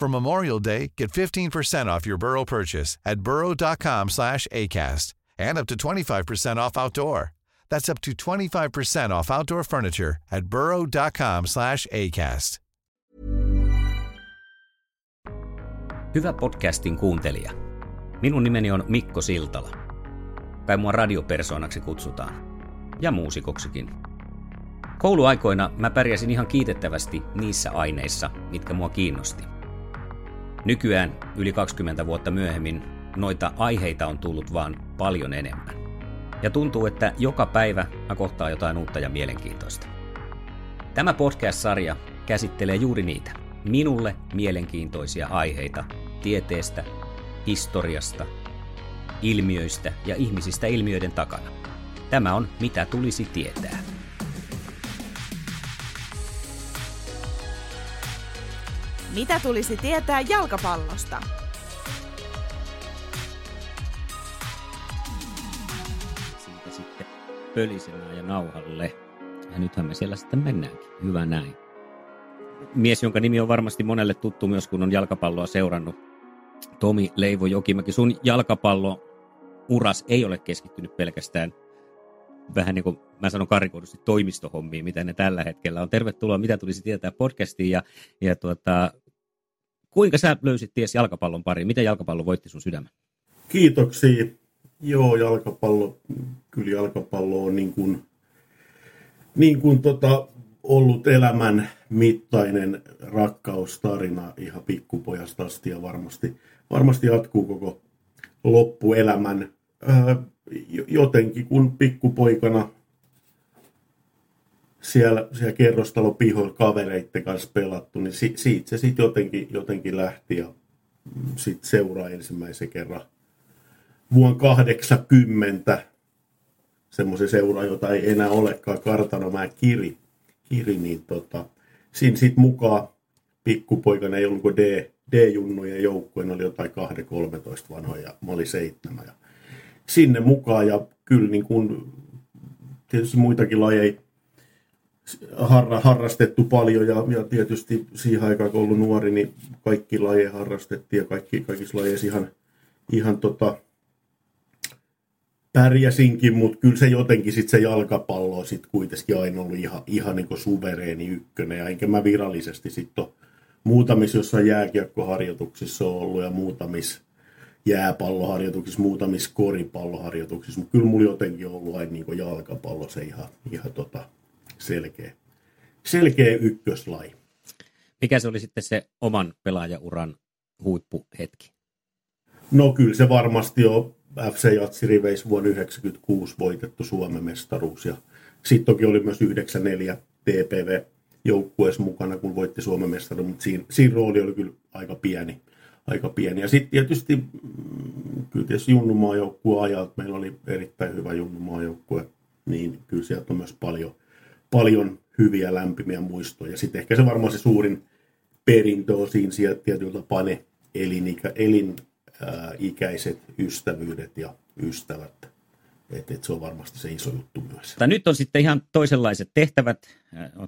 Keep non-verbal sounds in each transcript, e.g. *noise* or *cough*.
For Memorial Day, get 15% off your Burrow purchase at burrow.com slash ACAST and up to 25% off outdoor. That's up to 25% off outdoor furniture at burrow.com slash ACAST. Hyvä podcastin kuuntelija. Minun nimeni on Mikko Siltala. Kai mua radiopersoonaksi kutsutaan. Ja muusikoksikin. Kouluaikoina mä pärjäsin ihan kiitettävästi niissä aineissa, mitkä mua kiinnosti. Nykyään, yli 20 vuotta myöhemmin, noita aiheita on tullut vaan paljon enemmän. Ja tuntuu, että joka päivä mä kohtaan jotain uutta ja mielenkiintoista. Tämä podcast-sarja käsittelee juuri niitä, minulle mielenkiintoisia aiheita tieteestä, historiasta, ilmiöistä ja ihmisistä ilmiöiden takana. Tämä on Mitä tulisi tietää. Mitä tulisi tietää jalkapallosta? Siitä sitten pölisemään ja nauhalle. Ja nythän me siellä sitten mennäänkin. Hyvä näin. Mies, jonka nimi on varmasti monelle tuttu myös, kun on jalkapalloa seurannut. Tomi Leivo Jokimäki, sun jalkapallo uras ei ole keskittynyt pelkästään vähän niin kuin mä sanon karikoidusti toimistohommiin, mitä ne tällä hetkellä on. Tervetuloa, mitä tulisi tietää podcastiin ja, ja tuota, kuinka sä löysit ties jalkapallon pariin? Miten jalkapallo voitti sun sydämen? Kiitoksia. Joo, jalkapallo, kyllä jalkapallo on niin kuin, niin kuin tota, ollut elämän mittainen rakkaustarina ihan pikkupojasta asti ja varmasti, varmasti jatkuu koko loppuelämän. Ää, jotenkin kun pikkupoikana siellä, siellä kerrostalo pihoilla kavereiden kanssa pelattu, niin si, siitä se sitten jotenkin, jotenkin lähti ja sitten seuraa ensimmäisen kerran vuonna 80 semmoisen seura, jota ei enää olekaan, Kartanomäen Kiri, Kiri niin tota, siinä sitten mukaan pikkupoikana ei ollut kuin D, D-junnujen joukkueen, oli jotain 2-13 vanhoja, mä olin seitsemän. Ja sinne mukaan ja kyllä niin kuin, tietysti muitakin lajeja harra, harrastettu paljon ja, ja tietysti siihen aikaan kun ollut nuori, niin kaikki lajeja harrastettiin ja kaikki, kaikissa lajeissa ihan, ihan tota, pärjäsinkin, mutta kyllä se jotenkin sitten se jalkapallo on sitten kuitenkin aina ollut ihan, ihan niin suvereeni ykkönen. Ja enkä mä virallisesti sitten muutamissa jossain jääkiekkoharjoituksissa on ollut ja muutamissa jääpalloharjoituksissa, muutamissa koripalloharjoituksissa, mutta kyllä mulla jotenkin on ollut aina niin jalkapallo se ihan, ihan tota selkeä, selkeä ykköslaji. Mikä se oli sitten se oman pelaajauran huippuhetki? No kyllä se varmasti on FC Jatsi Riveis vuonna 1996 voitettu Suomen mestaruus. Ja sitten toki oli myös 94 TPV joukkueessa mukana, kun voitti Suomen mestaruus, mutta siinä, siinä rooli oli kyllä aika pieni. Aika pieni. Ja sitten tietysti, mm, kyllä tietysti junnumaajoukkue ajat, meillä oli erittäin hyvä junnumaajoukkue, niin kyllä sieltä on myös paljon, paljon hyviä lämpimiä muistoja. Ja sitten ehkä se varmaan se suurin perintö on siinä sieltä tietyllä tapaa ne elinikä, elin, ikäiset ystävyydet ja ystävät. Et, et se on varmasti se iso juttu myös. Tai nyt on sitten ihan toisenlaiset tehtävät.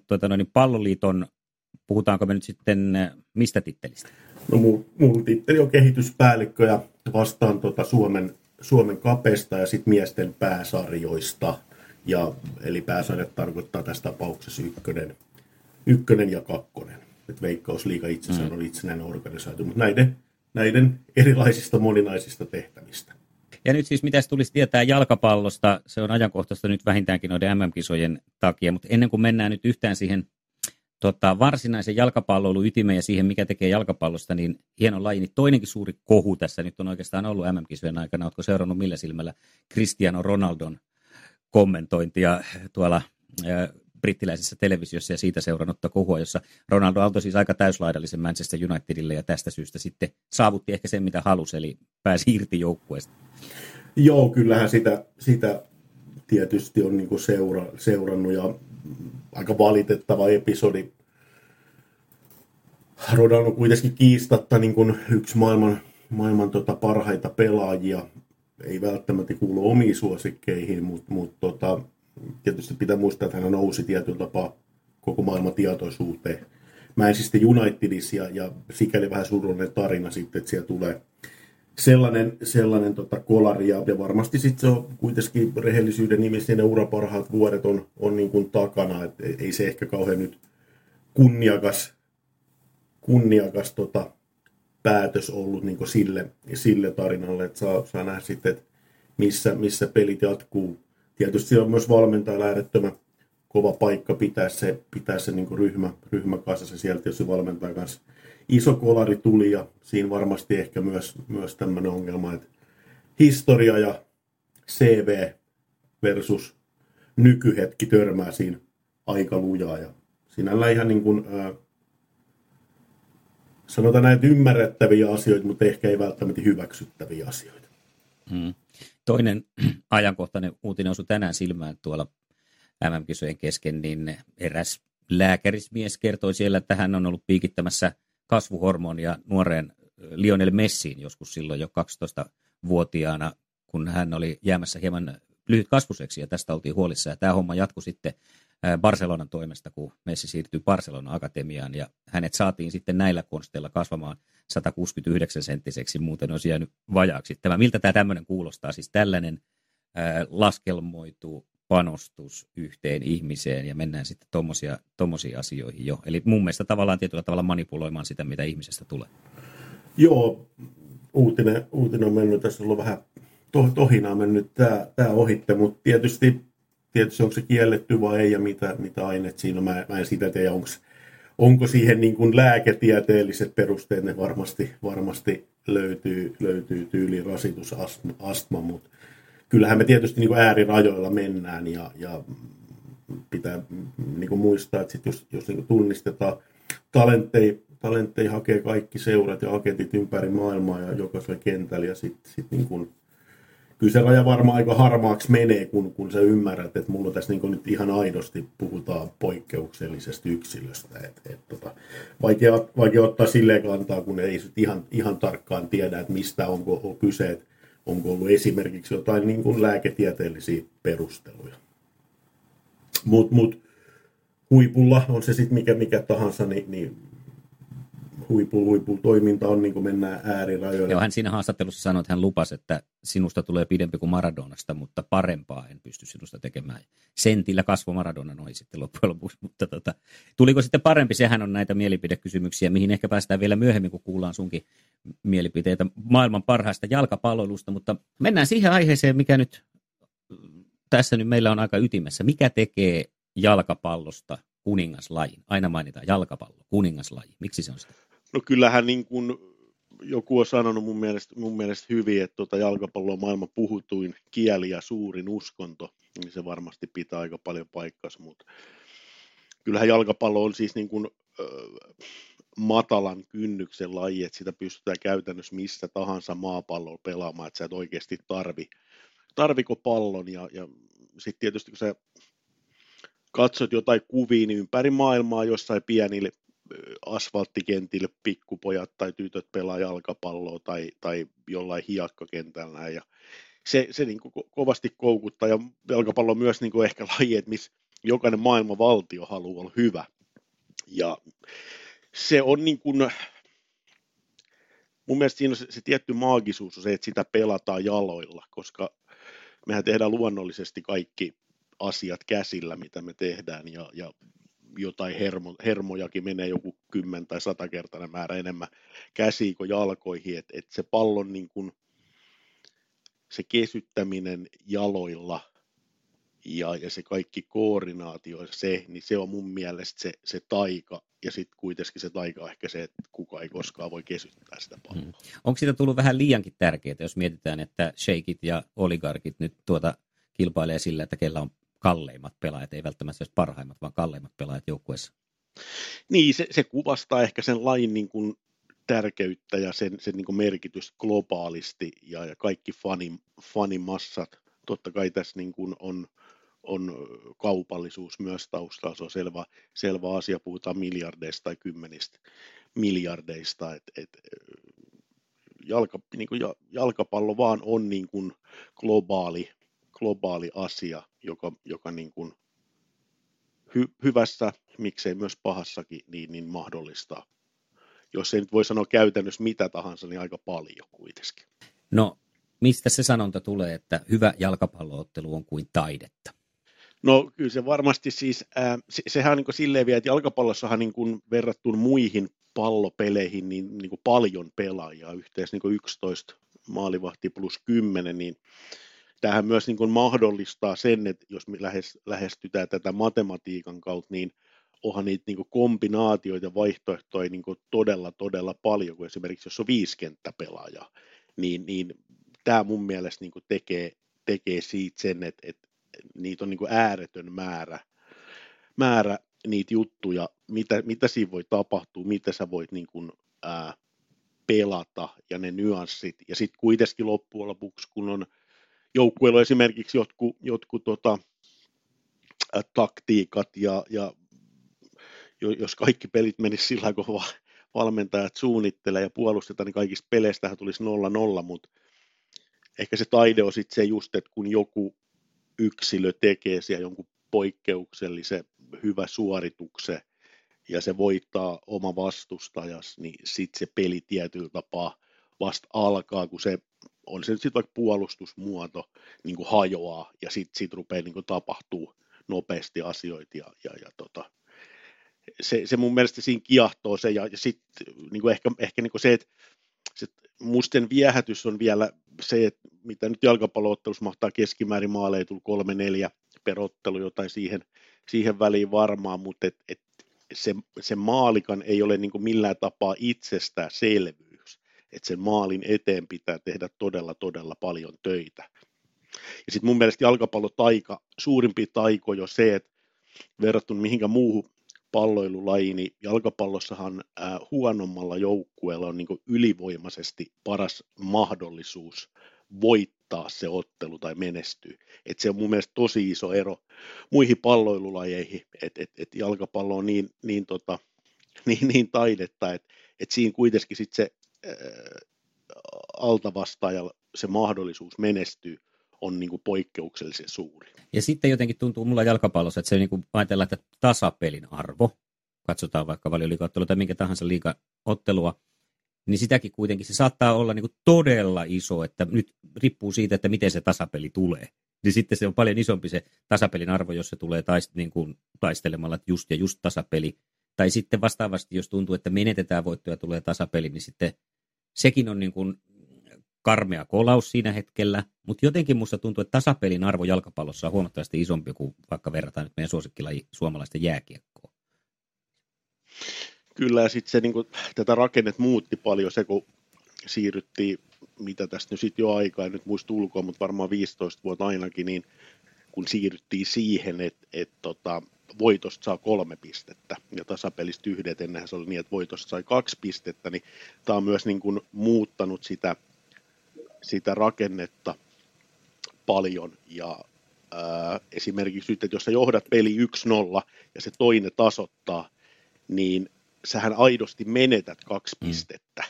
Tuota, noin, palloliiton puhutaanko me nyt sitten äh, mistä tittelistä? No mun, mun titteli on kehityspäällikkö ja vastaan tota Suomen, Suomen kapesta ja sitten miesten pääsarjoista. Ja, eli pääsarjat tarkoittaa tässä tapauksessa ykkönen, ykkönen ja kakkonen. Et Veikkausliiga itsessään mm. on itsenäinen organisaatio, mutta näiden, näiden erilaisista moninaisista tehtävistä. Ja nyt siis mitä tulisi tietää jalkapallosta, se on ajankohtaista nyt vähintäänkin noiden MM-kisojen takia, mutta ennen kuin mennään nyt yhtään siihen tota, varsinaisen jalkapalloilun ytimeen ja siihen, mikä tekee jalkapallosta, niin hieno laji. Niin toinenkin suuri kohu tässä nyt on oikeastaan ollut MM-kisojen aikana. Oletko seurannut millä silmällä Cristiano Ronaldon kommentointia tuolla brittiläisessä televisiossa ja siitä seurannutta kohua, jossa Ronaldo antoi siis aika täyslaidallisen Manchester Unitedille ja tästä syystä sitten saavutti ehkä sen, mitä halusi, eli pääsi irti joukkueesta. Joo, kyllähän sitä, sitä tietysti on niin seura, seurannut ja aika valitettava episodi. Ronaldo on kuitenkin kiistatta niin kuin yksi maailman, maailman tota parhaita pelaajia. Ei välttämättä kuulu omiin suosikkeihin, mutta, mutta tota, tietysti pitää muistaa, että hän nousi tietyllä tapaa koko maailman tietoisuuteen. Mä en siis Unitedissa ja, ja sikäli vähän surullinen tarina sitten, että siellä tulee sellainen, sellainen tota kolari ja, ja varmasti sitten se on kuitenkin rehellisyyden nimissä ne uraparhaat vuodet on, on niin kuin takana, että ei se ehkä kauhean nyt kunniakas, kunniakas tota, päätös ollut niin kuin sille, sille tarinalle, että saa, saa nähdä sitten, että missä, missä pelit jatkuu tietysti on myös valmentaja äärettömän kova paikka pitää se, pitää se niin ryhmä, ryhmä kasassa. Sieltä tietysti valmentaja kanssa iso kolari tuli ja siinä varmasti ehkä myös, myös tämmöinen ongelma, että historia ja CV versus nykyhetki törmää siinä aika lujaa ja sinällä ihan niin kuin, ää, sanotaan näitä ymmärrettäviä asioita, mutta ehkä ei välttämättä hyväksyttäviä asioita. Hmm. Toinen *clears throat* ajankohtainen uutinen osui tänään silmään tuolla MM-kisojen kesken, niin eräs lääkärismies kertoi siellä, että hän on ollut piikittämässä kasvuhormonia nuoreen Lionel Messiin joskus silloin jo 12-vuotiaana, kun hän oli jäämässä hieman lyhyt kasvuseksi ja tästä oltiin huolissa. Ja tämä homma jatkui sitten Barcelonan toimesta, kun Messi siirtyi Barcelonan akatemiaan ja hänet saatiin sitten näillä konsteilla kasvamaan 169 senttiseksi, muuten olisi jäänyt vajaaksi. Tämä, miltä tämä tämmöinen kuulostaa? Siis tällainen ää, laskelmoitu panostus yhteen ihmiseen ja mennään sitten tuommoisiin asioihin jo. Eli mun mielestä tavallaan tietyllä tavalla manipuloimaan sitä, mitä ihmisestä tulee. Joo, uutinen, uutinen on mennyt, tässä on ollut vähän to, tohinaa mennyt tämä, tämä ohitte, mutta tietysti, tietysti onko se kielletty vai ei ja mitä, mitä aineet siinä on. Mä, mä en sitä tiedä, onko onko siihen niin kuin lääketieteelliset perusteet, ne varmasti, varmasti löytyy, löytyy tyyli rasitusastma, mutta kyllähän me tietysti niin kuin äärirajoilla mennään ja, ja pitää niin kuin muistaa, että sit jos, jos niin kuin tunnistetaan talentteja, talentteja hakee kaikki seurat ja agentit ympäri maailmaa ja jokaisella kentällä ja sitten sit niin kyllä se raja varmaan aika harmaaksi menee, kun, kun sä ymmärrät, että mulla tässä niin nyt ihan aidosti puhutaan poikkeuksellisesta yksilöstä. Et, et, tota, vaikea, vaikea ottaa silleen kantaa, kun ei ihan, ihan tarkkaan tiedä, että mistä onko on kyse, että onko ollut esimerkiksi jotain niin kuin lääketieteellisiä perusteluja. Mutta mut, huipulla, on se sitten mikä, mikä tahansa, niin, niin huipu, huipu toiminta on, niin kuin mennään äärirajoille. Joo, hän siinä haastattelussa sanoi, että hän lupasi, että sinusta tulee pidempi kuin Maradonasta, mutta parempaa en pysty sinusta tekemään. Sentillä kasvo Maradona noin sitten loppujen lopuksi, mutta tota, tuliko sitten parempi? Sehän on näitä mielipidekysymyksiä, mihin ehkä päästään vielä myöhemmin, kun kuullaan sunkin mielipiteitä maailman parhaista jalkapalloilusta, mutta mennään siihen aiheeseen, mikä nyt tässä nyt meillä on aika ytimessä. Mikä tekee jalkapallosta kuningaslaji? Aina mainitaan jalkapallo, kuningaslaji. Miksi se on sitä? No kyllähän niin kuin joku on sanonut mun mielestä, mun mielestä hyvin, että tuota jalkapallo on maailman puhutuin kieli ja suurin uskonto, niin se varmasti pitää aika paljon paikkansa, mutta kyllähän jalkapallo on siis niin kuin, ö, matalan kynnyksen laji, että sitä pystytään käytännössä missä tahansa maapallolla pelaamaan, että sä et oikeasti tarvi, tarviko pallon ja, ja sitten tietysti kun sä katsot jotain kuvia niin ympäri maailmaa jossain pienille asfalttikentille pikkupojat tai tytöt pelaa jalkapalloa tai, tai jollain hiakkakentällä ja se, se niin kuin kovasti koukuttaa ja jalkapallo on myös niin kuin ehkä *laughs* laji, että missä jokainen maailman valtio haluaa olla hyvä. Ja se on niin kuin, mun mielestä siinä on se, se tietty maagisuus on se, että sitä pelataan jaloilla, koska mehän tehdään luonnollisesti kaikki asiat käsillä, mitä me tehdään, ja, ja jotain hermo, hermojakin menee joku kymmen tai satakertainen määrä enemmän käsiin kuin jalkoihin, että et se pallon niin kuin, se kesyttäminen jaloilla ja, ja se kaikki koordinaatio, se, niin se on mun mielestä se, se taika, ja sitten kuitenkin se taika on ehkä se, että kuka ei koskaan voi kesyttää sitä palloa. Hmm. Onko siitä tullut vähän liiankin tärkeää, jos mietitään, että shakeit ja oligarkit nyt tuota kilpailee sillä, että kellä on kalleimmat pelaajat, ei välttämättä edes parhaimmat, vaan kalleimmat pelaajat joukkueessa. Niin, se, se kuvastaa ehkä sen lain niin kuin tärkeyttä ja sen, sen niin kuin merkitys globaalisti ja, ja kaikki fani, fanimassat. Totta kai tässä niin kuin on, on kaupallisuus myös taustalla, se on selvä, selvä asia, puhutaan miljardeista tai kymmenistä miljardeista, että et, jalka, niin kuin jalkapallo vaan on niin kuin globaali, globaali asia, joka, joka niin kuin hy, hyvässä, miksei myös pahassakin, niin, niin mahdollistaa. Jos ei nyt voi sanoa käytännössä mitä tahansa, niin aika paljon kuitenkin. No, mistä se sanonta tulee, että hyvä jalkapalloottelu on kuin taidetta? No kyllä se varmasti siis, äh, se, sehän on niin kuin silleen vielä, että jalkapallossahan niin kuin verrattuna muihin pallopeleihin niin, niin kuin paljon pelaajia, yhteensä niin kuin 11 maalivahti plus 10, niin tämähän myös niin kuin mahdollistaa sen, että jos me lähestytään tätä matematiikan kautta, niin onhan niitä niin kuin kombinaatioita ja vaihtoehtoja niin kuin todella, todella paljon, kun esimerkiksi jos on viisi kenttäpelaajaa, niin, niin tämä mun mielestä niin kuin tekee, tekee siitä sen, että, että niitä on niin kuin ääretön määrä, määrä niitä juttuja, mitä, mitä siinä voi tapahtua, mitä sä voit niin kuin, ää, pelata ja ne nyanssit. Ja sitten kuitenkin loppujen lopuksi, kun on joukkueella esimerkiksi jotkut, jotkut tota, ä, taktiikat ja, ja jos kaikki pelit menisivät sillä kun valmentajat suunnittelee ja puolustetaan, niin kaikista peleistä tulisi 0-0, mutta ehkä se taide on sitten se just, että kun joku yksilö tekee siellä jonkun poikkeuksellisen hyvä suorituksen ja se voittaa oma vastustajas, niin sitten se peli tietyllä tapaa vasta alkaa, kun se on se sitten vaikka puolustusmuoto niin kuin hajoaa ja sitten sit rupeaa niin kuin tapahtuu nopeasti asioita ja, ja, ja tota, se, se, mun mielestä siinä kiahtoo se ja, ja sitten niin ehkä, ehkä niin kuin se, että se musten viehätys on vielä se, että mitä nyt jalkapalloottelussa mahtaa keskimäärin maaleja tulla kolme neljä perottelu jotain siihen, siihen väliin varmaan, mutta et, et se, se maalikan ei ole niin millään tapaa itsestään selvyys, että sen maalin eteen pitää tehdä todella, todella paljon töitä. Ja sitten mun mielestä jalkapallotaika, suurimpi taiko jo se, että verrattuna mihinkä muuhun palloilulajiin, niin jalkapallossahan ää, huonommalla joukkueella on niin ylivoimaisesti paras mahdollisuus voittaa se ottelu tai menestyä. Et se on mun mielestä tosi iso ero muihin palloilulajeihin, että et, et jalkapallo on niin, niin, tota, *laughs* niin, niin taidetta, että et siinä kuitenkin sit se ää, altavastaaja se mahdollisuus menestyy on niin kuin poikkeuksellisen suuri. Ja sitten jotenkin tuntuu mulla jalkapallossa, että se niin kuin ajatellaan, että tasapelin arvo, katsotaan vaikka valioliikaottelua tai minkä tahansa liikaottelua, niin sitäkin kuitenkin se saattaa olla niin kuin todella iso, että nyt riippuu siitä, että miten se tasapeli tulee. Niin sitten se on paljon isompi se tasapelin arvo, jos se tulee taist, niin kuin taistelemalla, että just ja just tasapeli. Tai sitten vastaavasti, jos tuntuu, että menetetään voittoja ja tulee tasapeli, niin sitten sekin on niin kuin karmea kolaus siinä hetkellä, mutta jotenkin musta tuntuu, että tasapelin arvo jalkapallossa on huomattavasti isompi kuin vaikka verrataan nyt meidän suosikkilaji suomalaisten jääkiekkoon. Kyllä, ja sitten niin tätä rakennet muutti paljon se, kun siirryttiin, mitä tästä nyt sitten jo aikaa, en nyt muista ulkoa, mutta varmaan 15 vuotta ainakin, niin kun siirryttiin siihen, että et, tota, voitosta saa kolme pistettä ja tasapelistä yhdet, ennenhän se oli niin, että voitosta sai kaksi pistettä, niin tämä on myös niin kuin muuttanut sitä, sitä rakennetta paljon ja ää, esimerkiksi nyt, että jos sä johdat peli 1-0 ja se toinen tasoittaa, niin sähän aidosti menetät kaksi mm. pistettä.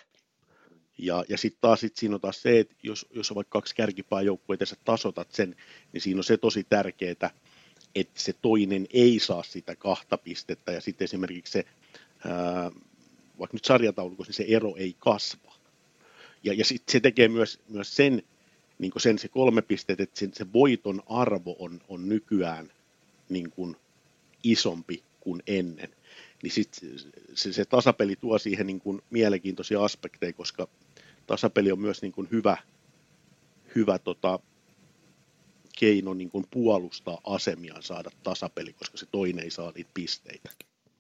Ja, ja sitten taas sit siinä on taas se, että jos, jos on vaikka kaksi kärkipää joukkueita ja sä tasotat sen, niin siinä on se tosi tärkeää, että se toinen ei saa sitä kahta pistettä ja sitten esimerkiksi se, ää, vaikka nyt sarjataulukossa, niin se ero ei kasva. Ja, ja sitten se tekee myös, myös sen, niin sen se kolme pistettä, että sen, se voiton arvo on, on nykyään niin kuin isompi kuin ennen. Niin sit se, se tasapeli tuo siihen niin kuin mielenkiintoisia aspekteja, koska tasapeli on myös niin kuin hyvä, hyvä tota, keino niin kuin puolustaa asemiaan saada tasapeli, koska se toinen ei saa niitä pisteitä.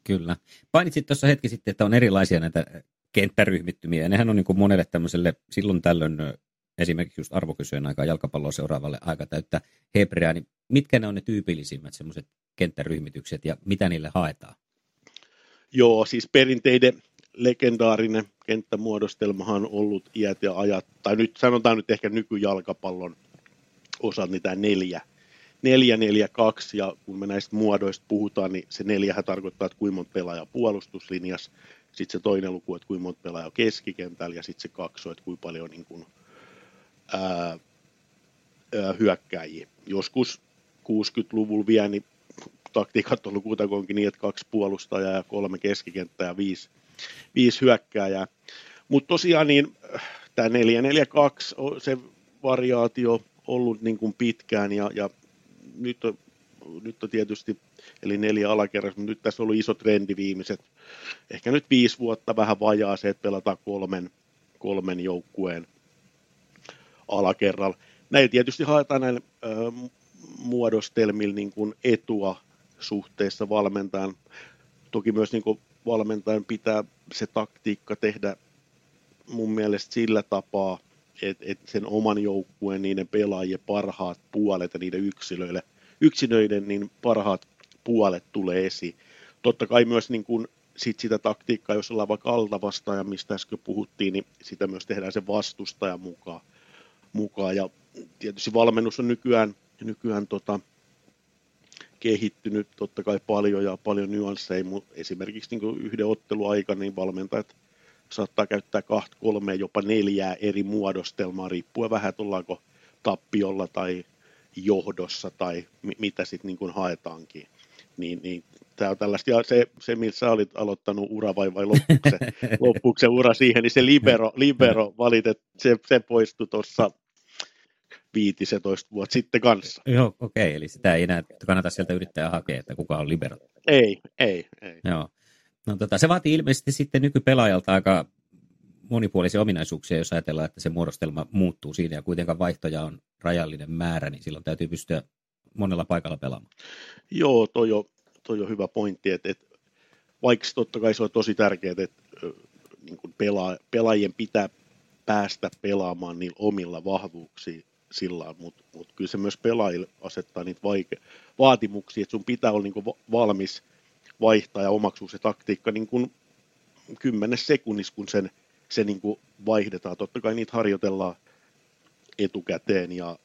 Kyllä. Painitsit tuossa hetki sitten, että on erilaisia näitä kenttäryhmittymiä, ja nehän on niin kuin monelle tämmöiselle silloin tällöin esimerkiksi just arvokysyjen aikaa jalkapalloa seuraavalle aika täyttä hebreaa, niin mitkä ne on ne tyypillisimmät semmoiset kenttäryhmitykset ja mitä niille haetaan? Joo, siis perinteiden legendaarinen kenttämuodostelmahan on ollut iät ja ajat, tai nyt sanotaan nyt ehkä nykyjalkapallon osa niitä neljä, neljä, neljä, kaksi, ja kun me näistä muodoista puhutaan, niin se neljähän tarkoittaa, että kuinka monta pelaajaa puolustuslinjassa, sitten se toinen luku, että kuinka monta pelaajaa keskikentällä, ja sitten se kaksi, että kuinka paljon niin kuin, ää, ää, hyökkääjiä. Joskus 60-luvulla vielä, niin taktiikat on ollut kutakuinkin niin, että kaksi puolustajaa ja kolme keskikenttää ja viisi, viisi hyökkääjää. Mutta tosiaan niin tämä 4-4-2, se variaatio ollut niin kuin pitkään ja, ja nyt, on, nyt on tietysti, eli neljä alakerrassa, mutta nyt tässä on ollut iso trendi viimeiset, ehkä nyt viisi vuotta vähän vajaa se, että pelataan kolmen, kolmen joukkueen alakerralla. Näillä tietysti haetaan näillä muodostelmilla niin kuin etua suhteessa valmentajan. Toki myös niin kuin valmentajan pitää se taktiikka tehdä mun mielestä sillä tapaa, että et sen oman joukkueen, niiden pelaajien parhaat puolet ja niiden yksilöille, yksilöiden niin parhaat puolet tulee esiin. Totta kai myös niin kuin sit sitä taktiikkaa, jos ollaan vaikka altavastaaja, mistä äsken puhuttiin, niin sitä myös tehdään sen vastustajan mukaan. mukaan. Ja tietysti valmennus on nykyään, nykyään tota, kehittynyt totta kai paljon ja paljon nyansseja, mutta esimerkiksi niin yhden otteluaikana niin valmentajat saattaa käyttää kahta, kolme, jopa neljää eri muodostelmaa, riippuen vähän, että ollaanko tappiolla tai johdossa tai mi- mitä sitten niin haetaankin. Niin, niin tämä on tällaista, ja se, se millä sä olit aloittanut ura vai, vai loppuuko se, *laughs* ura siihen, niin se libero, libero valitet, se, se poistui tuossa 15 vuotta sitten kanssa. Joo, okei, okay, eli sitä ei enää kannata sieltä yrittää hakea, että kuka on libero. Ei, ei, ei. Joo. No, tota, se vaatii ilmeisesti sitten nykypelaajalta aika monipuolisia ominaisuuksia, jos ajatellaan, että se muodostelma muuttuu siinä ja kuitenkaan vaihtoja on rajallinen määrä, niin silloin täytyy pystyä monella paikalla pelaamaan. Joo, toi on, toi on hyvä pointti, että, että vaikka totta kai se on tosi tärkeää, että niin kuin pelaa, pelaajien pitää päästä pelaamaan niillä omilla vahvuuksilla, sillä mutta mut kyllä se myös pelaajille asettaa niitä vaike- vaatimuksia, että sun pitää olla niin valmis vaihtaa ja omaksua se taktiikka niin kuin kymmenes sekunnissa, kun sen, se niin kuin vaihdetaan. Totta kai niitä harjoitellaan etukäteen ja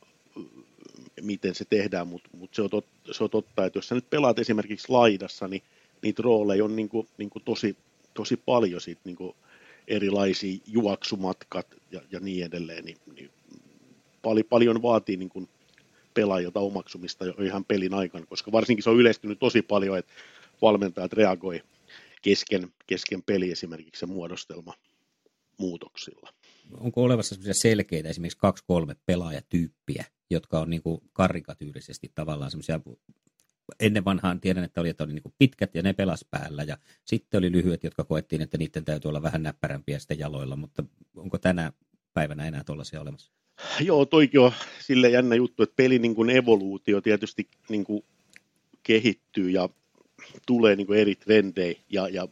miten se tehdään, mutta mut se, se on totta, että jos sä nyt pelaat esimerkiksi laidassa, niin niitä rooleja on niin kuin, niin kuin tosi, tosi paljon sit, niin kuin erilaisia juoksumatkat ja, ja niin edelleen, niin, niin paljon, paljon vaatii niin kuin pelaajilta omaksumista jo ihan pelin aikana, koska varsinkin se on yleistynyt tosi paljon, että valmentajat reagoi kesken, kesken peli esimerkiksi se muodostelma muutoksilla. Onko olevassa selkeitä esimerkiksi kaksi-kolme pelaajatyyppiä, jotka on niin kuin karikatyyrisesti tavallaan semmoisia ennen vanhaan tiedän, että oli, että oli niin pitkät ja ne pelas päällä ja sitten oli lyhyet, jotka koettiin, että niiden täytyy olla vähän näppärämpiä sitten jaloilla, mutta onko tänä päivänä enää tuollaisia olemassa? Joo, toikin on sille jännä juttu, että peli niin evoluutio tietysti niin kehittyy ja tulee niin eri trendejä ja, ja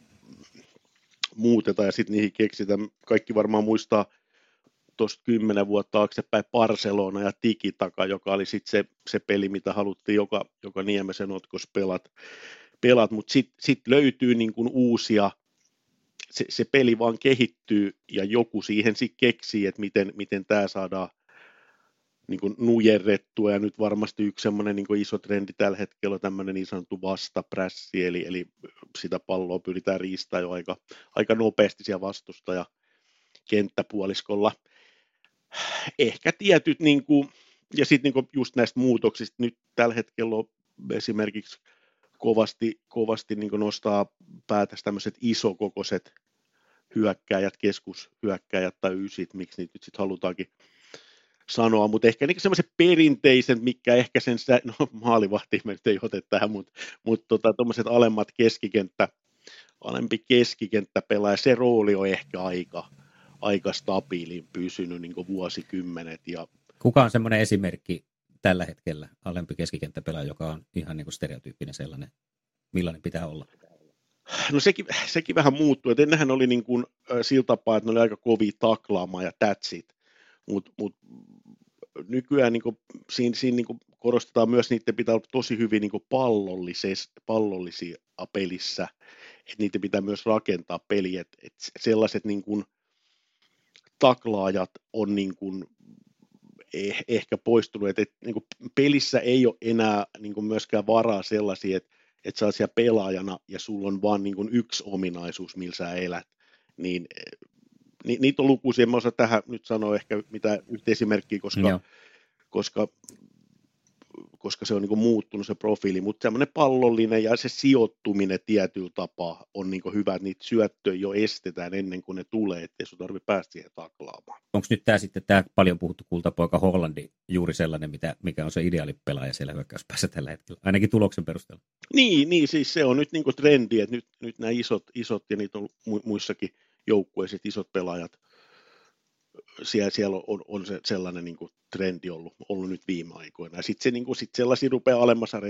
muutetaan ja sitten niihin keksitään. Kaikki varmaan muistaa tuosta kymmenen vuotta taaksepäin Barcelona ja Tikitaka, joka oli sitten se, se peli, mitä haluttiin joka, joka Niemesen otkos pelat, pelat. mutta sitten sit löytyy niin uusia, se, se peli vaan kehittyy ja joku siihen sitten keksii, että miten, miten tämä saadaan niin kuin nujerrettua, ja nyt varmasti yksi semmoinen niin iso trendi tällä hetkellä on tämmöinen niin sanottu vastaprässi, eli, eli sitä palloa pyritään riistämään jo aika, aika nopeasti siellä vastustaja kenttäpuoliskolla. Ehkä tietyt, niin kuin, ja sitten niin just näistä muutoksista, nyt tällä hetkellä on esimerkiksi kovasti, kovasti niin nostaa päätästä tämmöiset isokokoiset hyökkäjät, keskushyökkäjät tai ysit, miksi niitä nyt sitten halutaankin sanoa, mutta ehkä niin semmoiset perinteiset, mikä ehkä sen, no maalivahti me ei ote tähän, mutta, mutta tota, tuommoiset alemmat keskikenttä, alempi keskikenttä pelaa, se rooli on ehkä aika, aika stabiilin pysynyt niin vuosikymmenet. Ja... Kuka on semmoinen esimerkki tällä hetkellä, alempi keskikenttäpelaaja, joka on ihan niin kuin stereotyyppinen sellainen, millainen pitää olla? No sekin, sekin vähän muuttuu, että ennenhän oli niin kuin, sillä tapaa, että ne oli aika kovia taklaamaan ja that's it. Mutta mut, nykyään niin kuin, siinä, siinä niin kuin korostetaan myös, että niiden pitää olla tosi hyvin niin pallollisia pelissä, että niitä pitää myös rakentaa peli, että, että sellaiset niin kuin, taklaajat on niin kuin, eh, ehkä poistunut, että, niin pelissä ei ole enää niin kuin myöskään varaa sellaisia, että, että sä oot siellä pelaajana ja sulla on vain niin yksi ominaisuus, millä sä elät, niin ni, niitä on lukuisia, en osaa tähän nyt sanoa ehkä mitä yhteisimerkkiä, koska, koska, koska se on niin muuttunut se profiili, mutta semmoinen pallollinen ja se sijoittuminen tietyllä tapaa on niin hyvä, että niitä syöttöjä jo estetään ennen kuin ne tulee, ettei sun tarvitse päästä siihen taklaamaan. Onko nyt tämä sitten tämä paljon puhuttu kultapoika Hollandi juuri sellainen, mitä, mikä on se ideaalipelaaja siellä hyökkäyspäässä tällä hetkellä, ainakin tuloksen perusteella? Niin, niin siis se on nyt niin trendi, että nyt, nyt nämä isot, isot ja niitä on muissakin joukkueet, isot pelaajat, siellä, siellä on, on se sellainen niin kuin trendi ollut, ollut nyt viime aikoina. Sitten se, niin kuin, sit sellaisia rupeaa alemmassa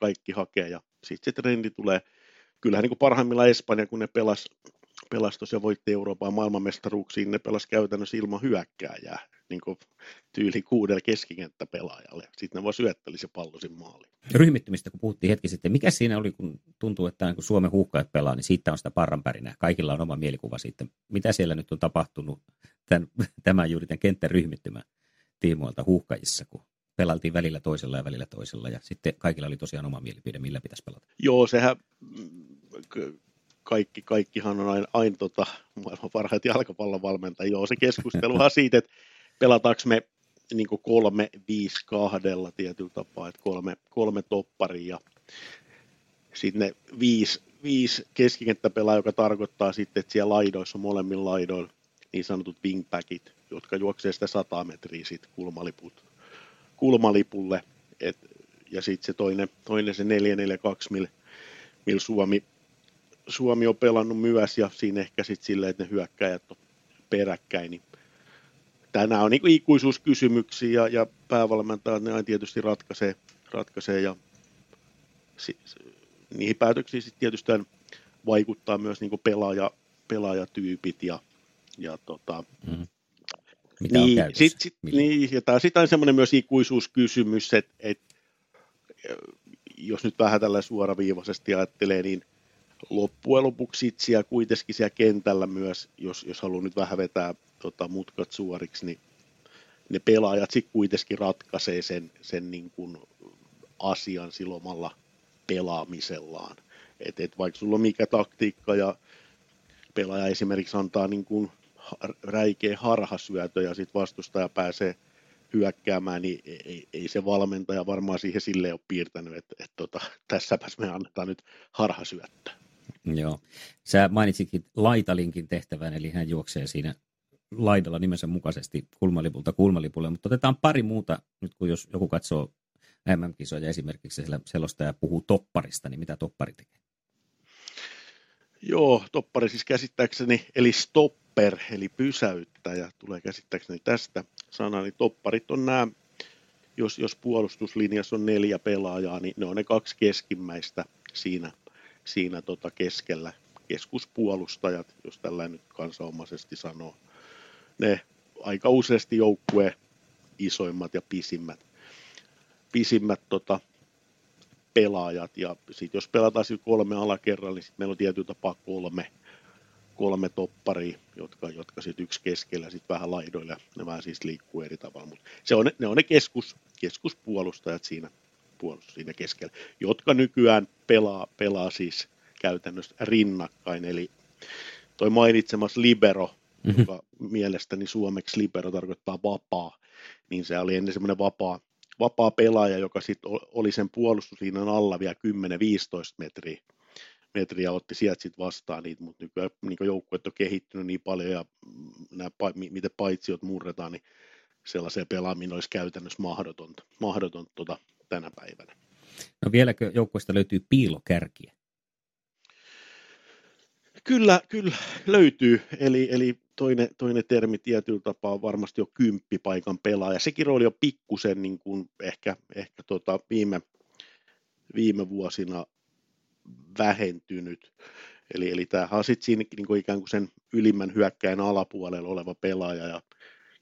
kaikki hakee, ja sitten se trendi tulee. Kyllähän niin kuin parhaimmillaan Espanja, kun ne pelas pelastus ja voitti Euroopan maailmanmestaruuksiin, ne pelasi käytännössä ilman hyökkääjää, niin kuin tyyli kuudella keskikenttäpelaajalle. Sitten ne vaan syötteli se pallo sinne maaliin. Ryhmittymistä, kun puhuttiin hetki sitten, mikä siinä oli, kun tuntuu, että kun Suomen huuhkajat pelaa, niin siitä on sitä parranpärinää. Kaikilla on oma mielikuva siitä. Mitä siellä nyt on tapahtunut tämän, *laughs* tämän juuri tämän kentän ryhmittymän tiimoilta huuhkajissa, kun pelaltiin välillä toisella ja välillä toisella, ja sitten kaikilla oli tosiaan oma mielipide, millä pitäisi pelata. Joo, sehän kaikki, kaikkihan on aina, aina tota, maailman parhaita jalkapallon valmentajia. Joo, se keskusteluhan *laughs* siitä, että pelataanko me niin kolme, viisi kahdella tietyllä tapaa, että kolme, kolme topparia ja sitten ne viisi, viisi keskikenttäpelaa, joka tarkoittaa sitten, että siellä laidoissa on molemmin laidoilla niin sanotut wingbackit, jotka juoksee sitä 100 metriä sitten kulmaliput, kulmalipulle. Et, ja sitten se toinen, toinen se 4-4-2, millä mil Suomi Suomi on pelannut myös ja siinä ehkä sitten silleen, että ne hyökkäjät on peräkkäin, niin tänään on niin ikuisuuskysymyksiä ja, ja päävalmentajat ne aina tietysti ratkaisee, ratkaisee ja si, niihin päätöksiin sitten tietysti vaikuttaa myös niin pelaaja, pelaajatyypit ja, ja tota, mm. Mitä niin, on sit, sit, niin, ja tämä on semmoinen myös ikuisuuskysymys, että, että jos nyt vähän tällä suoraviivaisesti ajattelee, niin loppujen lopuksi itseä kuitenkin siellä kentällä myös, jos, jos haluaa nyt vähän vetää tota, mutkat suoriksi, niin ne pelaajat sitten kuitenkin ratkaisee sen, sen niin kuin asian silomalla pelaamisellaan. Et, et vaikka sulla on mikä taktiikka ja pelaaja esimerkiksi antaa niin kuin räikeä harhasyötö ja sitten vastustaja pääsee hyökkäämään, niin ei, ei se valmentaja varmaan siihen sille ole piirtänyt, että, että tota, tässäpäs me annetaan nyt harhasyöttöä. Joo. Sä mainitsitkin laitalinkin tehtävän, eli hän juoksee siinä laidalla nimensä mukaisesti kulmalipulta kulmalipulle, mutta otetaan pari muuta, nyt kun jos joku katsoo MM-kisoja esimerkiksi selostaja puhuu topparista, niin mitä toppari tekee? Joo, toppari siis käsittääkseni, eli stopper, eli pysäyttäjä, tulee käsittääkseni tästä sanaa, niin topparit on nämä, jos, jos puolustuslinjassa on neljä pelaajaa, niin ne on ne kaksi keskimmäistä siinä siinä tota keskellä keskuspuolustajat, jos tällä nyt kansanomaisesti sanoo. Ne aika useasti joukkue isoimmat ja pisimmät, pisimmät tota, pelaajat. Ja sitten jos pelataan kolme alakerralla, niin sitten meillä on tietyllä tapaa kolme, kolme topparia, jotka, jotka sitten yksi keskellä sitten vähän laidoilla. Ne vähän siis liikkuu eri tavalla, mutta se on, ne on ne keskus, keskuspuolustajat siinä puolustus siinä keskellä, jotka nykyään pelaa, pelaa siis käytännössä rinnakkain, eli toi mainitsemas libero, mm-hmm. joka mielestäni suomeksi libero tarkoittaa vapaa, niin se oli ennen semmoinen vapaa, vapaa pelaaja, joka sitten oli sen puolustuslinjan alla vielä 10-15 metriä, metriä otti sieltä sitten vastaan niitä, mutta nykyään niin joukkueet on kehittynyt niin paljon ja nämä, miten paitsiot murretaan, niin sellaiseen pelaaminen olisi käytännössä mahdotonta, mahdotonta tuota, tänä päivänä. No vieläkö joukkueesta löytyy piilokärkiä? Kyllä, kyllä löytyy. Eli, eli toinen, toinen termi tietyllä tapaa on varmasti jo kymppipaikan pelaaja. Sekin rooli on pikkusen niin kuin ehkä, ehkä tota viime, viime vuosina vähentynyt. Eli, eli tämähän on sitten siinä niin kuin ikään kuin sen ylimmän hyökkäin alapuolella oleva pelaaja. Ja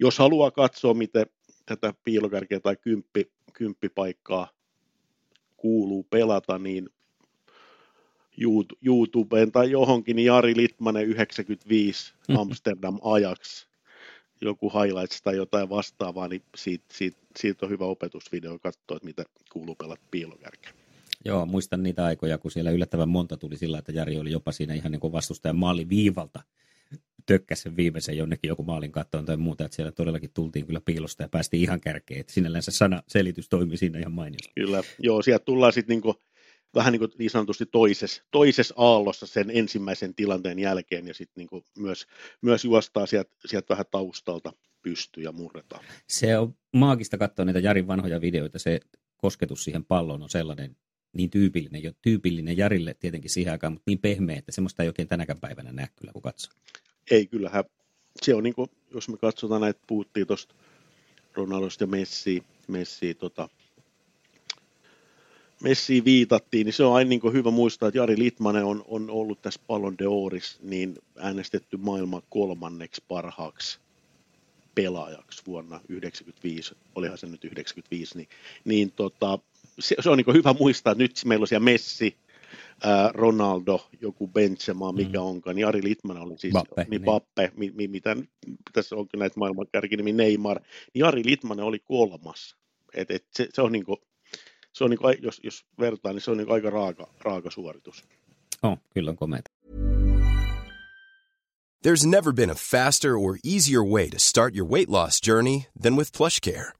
jos haluaa katsoa, miten tätä piilokärkeä tai kymppi, kymppipaikkaa kuuluu pelata, niin YouTubeen tai johonkin, niin Jari Litmanen 95 Amsterdam Ajax, joku highlights tai jotain vastaavaa, niin siitä, siitä, siitä on hyvä opetusvideo katsoa, että mitä kuuluu pelata piilokärkeä. Joo, muistan niitä aikoja, kun siellä yllättävän monta tuli sillä, että Jari oli jopa siinä ihan niin kuin vastustajan maali viivalta tökkäsi sen viimeisen jonnekin joku maalin kattoon tai muuta, että siellä todellakin tultiin kyllä piilosta ja päästiin ihan kärkeen, että sinällään se sana selitys toimi siinä ihan mainiosti. Kyllä, joo, sieltä tullaan sitten niinku, vähän niin, kuin niin sanotusti toisessa, toisessa aallossa sen ensimmäisen tilanteen jälkeen ja sitten niinku myös, myös juostaa sieltä, sieltä vähän taustalta pystyy ja murretaan. Se on maagista katsoa niitä Jarin vanhoja videoita, se kosketus siihen palloon on sellainen niin tyypillinen, jo tyypillinen Jarille tietenkin siihen aikaan, mutta niin pehmeä, että semmoista ei oikein tänäkään päivänä näe kyllä, kun katsoo. Ei, kyllähän se on niin kuin, jos me katsotaan näitä, puhuttiin tuosta Ronaldosta ja Messi, Messi tota, Messi viitattiin, niin se on aina niin hyvä muistaa, että Jari Litmanen on, on ollut tässä Ballon d'Oris niin äänestetty maailman kolmanneksi parhaaksi pelaajaksi vuonna 1995, olihan se nyt 95, niin, niin tota, se, se on niin hyvä muistaa, että nyt meillä on siellä Messi, ää, Ronaldo, joku Benzema, mikä mm. onkaan, niin Ari Litman oli siis, Bappe, niin, niin. Bappe mi, mi, mitä tässä onkin näitä maailman kärkinimi Neymar, niin Ari Litman oli kolmas. Et, et se, se on niin kuin, se on niin kuin, jos, jos vertaa, niin se on niin aika raaka, raaka suoritus. Oh, kyllä on komeita. There's never been a faster or easier way to start your weight loss journey than with PlushCare.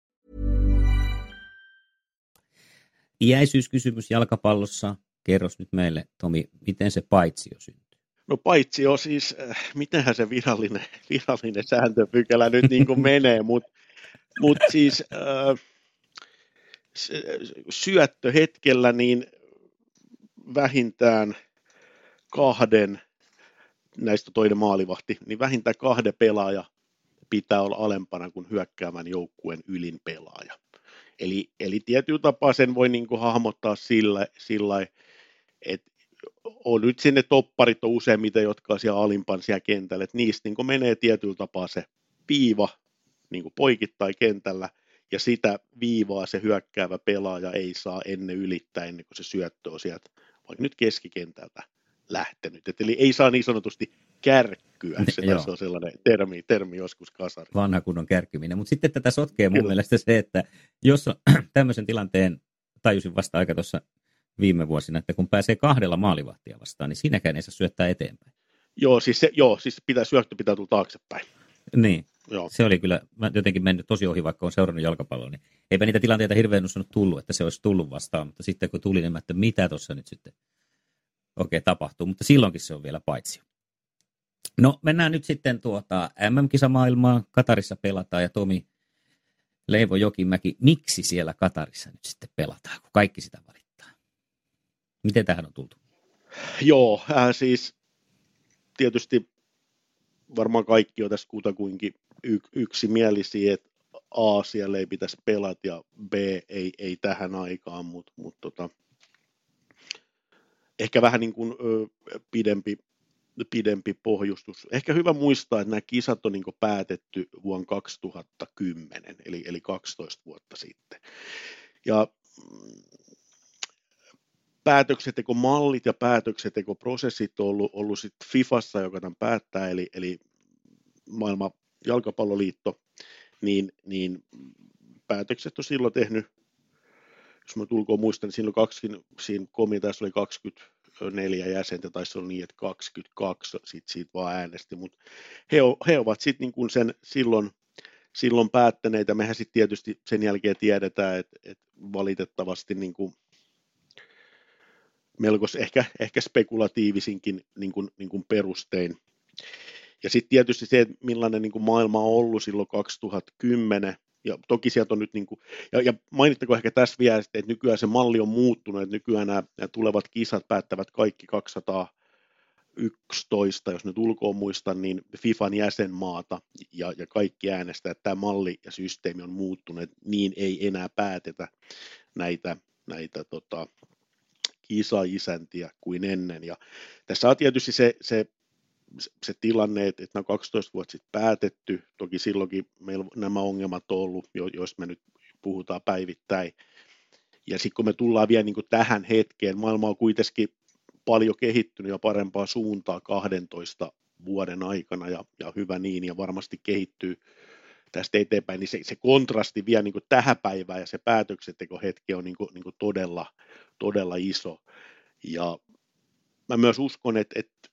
Iäisyyskysymys jalkapallossa. Kerros nyt meille, Tomi, miten se paitsio syntyy? No paitsio siis, äh, mitenhän se virallinen, *laughs* virallinen sääntöpykälä nyt niin kuin menee, *laughs* mutta mut siis äh, syöttöhetkellä niin vähintään kahden, näistä toinen maalivahti, niin vähintään kahden pelaaja pitää olla alempana kuin hyökkäävän joukkueen ylin pelaaja. Eli, eli tietyllä tapaa sen voi niin kuin hahmottaa sillä, sillä että on nyt sinne topparit on useimmiten, jotka on siellä alimpan siellä kentällä, että niistä niin menee tietyllä tapaa se viiva niin kuin poikittain kentällä, ja sitä viivaa se hyökkäävä pelaaja ei saa ennen ylittää, ennen kuin se syöttö on sieltä vaikka nyt keskikentältä lähtenyt. Et eli ei saa niin sanotusti kärkkyä, se on sellainen termi, termi joskus kasari. Vanha kunnon kärkkyminen, mutta sitten tätä sotkee mun Kyllä. mielestä se, että jos *clears throat* tämmöisen tilanteen, tajusin vasta aika tuossa viime vuosina, että kun pääsee kahdella maalivahtia vastaan, niin siinäkään ei saa syöttää eteenpäin. Joo, siis, se, joo, siis pitää syöttö pitää tulla taaksepäin. Niin, joo. se oli kyllä, mä jotenkin mennyt tosi ohi, vaikka on seurannut jalkapalloa, niin eipä niitä tilanteita hirveän usein tullut, että se olisi tullut vastaan, mutta sitten kun tuli, niin mä, että mitä tuossa nyt sitten oikein tapahtuu, mutta silloinkin se on vielä paitsi. No mennään nyt sitten tuota MM-kisamaailmaa, Katarissa pelataan ja Tomi Leivo Jokimäki, miksi siellä Katarissa nyt sitten pelataan, kun kaikki sitä valittaa? Miten tähän on tultu? Joo, äh, siis tietysti varmaan kaikki on tässä kutakuinkin y- yksimielisiä, että A siellä ei pitäisi pelata ja B ei, ei tähän aikaan, mutta mut tota, ehkä vähän niin kuin, ö, pidempi, pidempi pohjustus. Ehkä hyvä muistaa, että nämä kisat on niin päätetty vuonna 2010, eli, eli 12 vuotta sitten. Ja mm, päätöksentekomallit ja päätöksentekoprosessit on ollut, ollut sit FIFassa, joka tämän päättää, eli, eli maailman jalkapalloliitto, niin, niin päätökset on silloin tehnyt, jos mä tulkoon muistan, niin silloin kaksi, siinä komiteassa oli 24 jäsentä, taisi olla niin, että 22 sit siitä vaan äänesti, mutta he, he ovat sitten niin sen silloin, silloin päättäneet, ja mehän sitten tietysti sen jälkeen tiedetään, että, että valitettavasti niin kuin melko ehkä, ehkä spekulatiivisinkin niin kuin, niin kuin perustein. Ja sitten tietysti se, että millainen niin kuin maailma on ollut silloin 2010, ja toki sieltä on nyt, niin kuin, ja, ja mainittako ehkä tässä vielä, että nykyään se malli on muuttunut, että nykyään nämä, nämä tulevat kisat päättävät kaikki 211, jos nyt ulkoa muistan, niin FIFAn jäsenmaata ja, ja kaikki äänestää, että tämä malli ja systeemi on muuttunut, niin ei enää päätetä näitä, näitä tota, kisaisäntiä kuin ennen. Ja tässä on tietysti se, se, se tilanne, että, nämä 12 vuotta sitten päätetty, toki silloinkin meillä nämä ongelmat on ollut, jo, jos me nyt puhutaan päivittäin. Ja sitten kun me tullaan vielä niin tähän hetkeen, maailma on kuitenkin paljon kehittynyt ja parempaa suuntaa 12 vuoden aikana ja, ja hyvä niin ja varmasti kehittyy tästä eteenpäin, niin se, se kontrasti vielä niin tähän päivään ja se hetki on niin kuin, niin kuin todella, todella iso. Ja mä myös uskon, että, että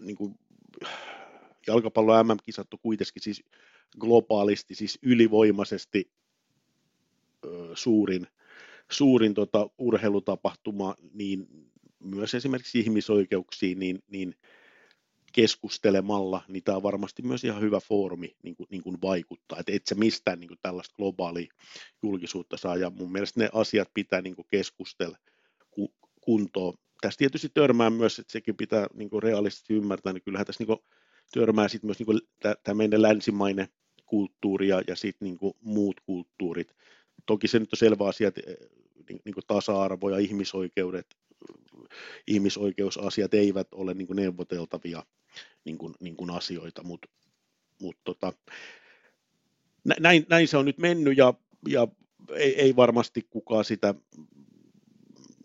niin kuin jalkapallo MM-kisat on kuitenkin siis globaalisti, siis ylivoimaisesti suurin, suurin tota, urheilutapahtuma, niin myös esimerkiksi ihmisoikeuksiin, niin, niin keskustelemalla, niin tämä on varmasti myös ihan hyvä foorumi niin kuin, niin kuin vaikuttaa, että et sä mistään niin kuin tällaista globaalia julkisuutta saa, ja mun mielestä ne asiat pitää niin keskustella kuntoon. Tässä tietysti törmää myös, että sekin pitää niin kuin realistisesti ymmärtää, niin kyllähän tässä niin kuin törmää sitten myös niin tämä meidän länsimainen kulttuuri ja, ja sitten niin muut kulttuurit. Toki se nyt on selvä asia, että eh, niin, niin kuin tasa-arvo ja ihmisoikeudet, ihmisoikeusasiat eivät ole niin kuin neuvoteltavia niin kuin, niin kuin asioita, mutta mut tota, näin, näin, se on nyt mennyt ja, ja ei, ei varmasti kukaan sitä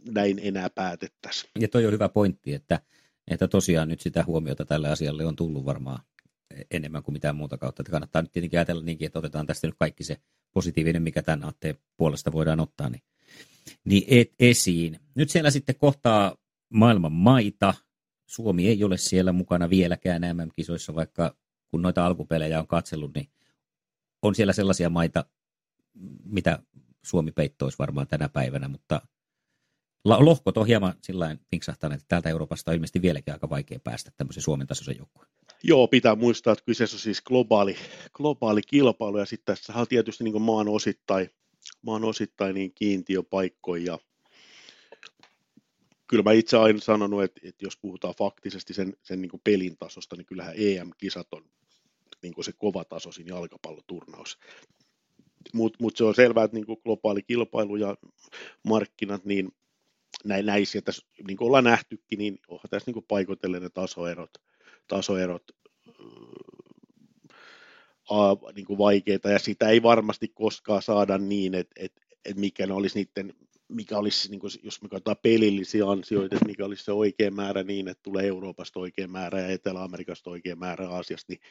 näin enää päätettäisi. Ja toi on hyvä pointti, että, että tosiaan nyt sitä huomiota tälle asialle on tullut varmaan enemmän kuin mitään muuta kautta. Että kannattaa nyt tietenkin ajatella niinkin, että otetaan tästä nyt kaikki se positiivinen, mikä tämän aatteen puolesta voidaan ottaa, niin, niin et, esiin. Nyt siellä sitten kohtaa maailman maita. Suomi ei ole siellä mukana vieläkään MM-kisoissa, vaikka kun noita alkupelejä on katsellut, niin on siellä sellaisia maita, mitä Suomi peittoisi varmaan tänä päivänä, mutta lohkot on hieman sillä pinksahtaneet, että täältä Euroopasta on ilmeisesti vieläkin aika vaikea päästä tämmöisen Suomen tasoisen joukkueen. Joo, pitää muistaa, että kyseessä on siis globaali, globaali kilpailu ja sitten tässä on tietysti niin maan osittain, maan osittain niin kiintiöpaikkoja ja kyllä mä itse aina sanonut, että, että jos puhutaan faktisesti sen, sen niin pelin tasosta, niin kyllähän EM-kisat on niin se kova tasoisin jalkapalloturnaus. Mutta mut se on selvää, että niin globaali kilpailu ja markkinat, niin näin, näin sieltä, niin kuin ollaan nähtykin, niin onhan tässä niin paikotellen ne tasoerot, tasoerot ää, niin kuin vaikeita, ja sitä ei varmasti koskaan saada niin, että, että, että mikä ne olisi niiden, mikä olisi, niin kuin, jos me katsotaan pelillisiä ansioita, että mikä olisi se oikea määrä niin, että tulee Euroopasta oikea määrä ja Etelä-Amerikasta oikea määrä Aasiasta, niin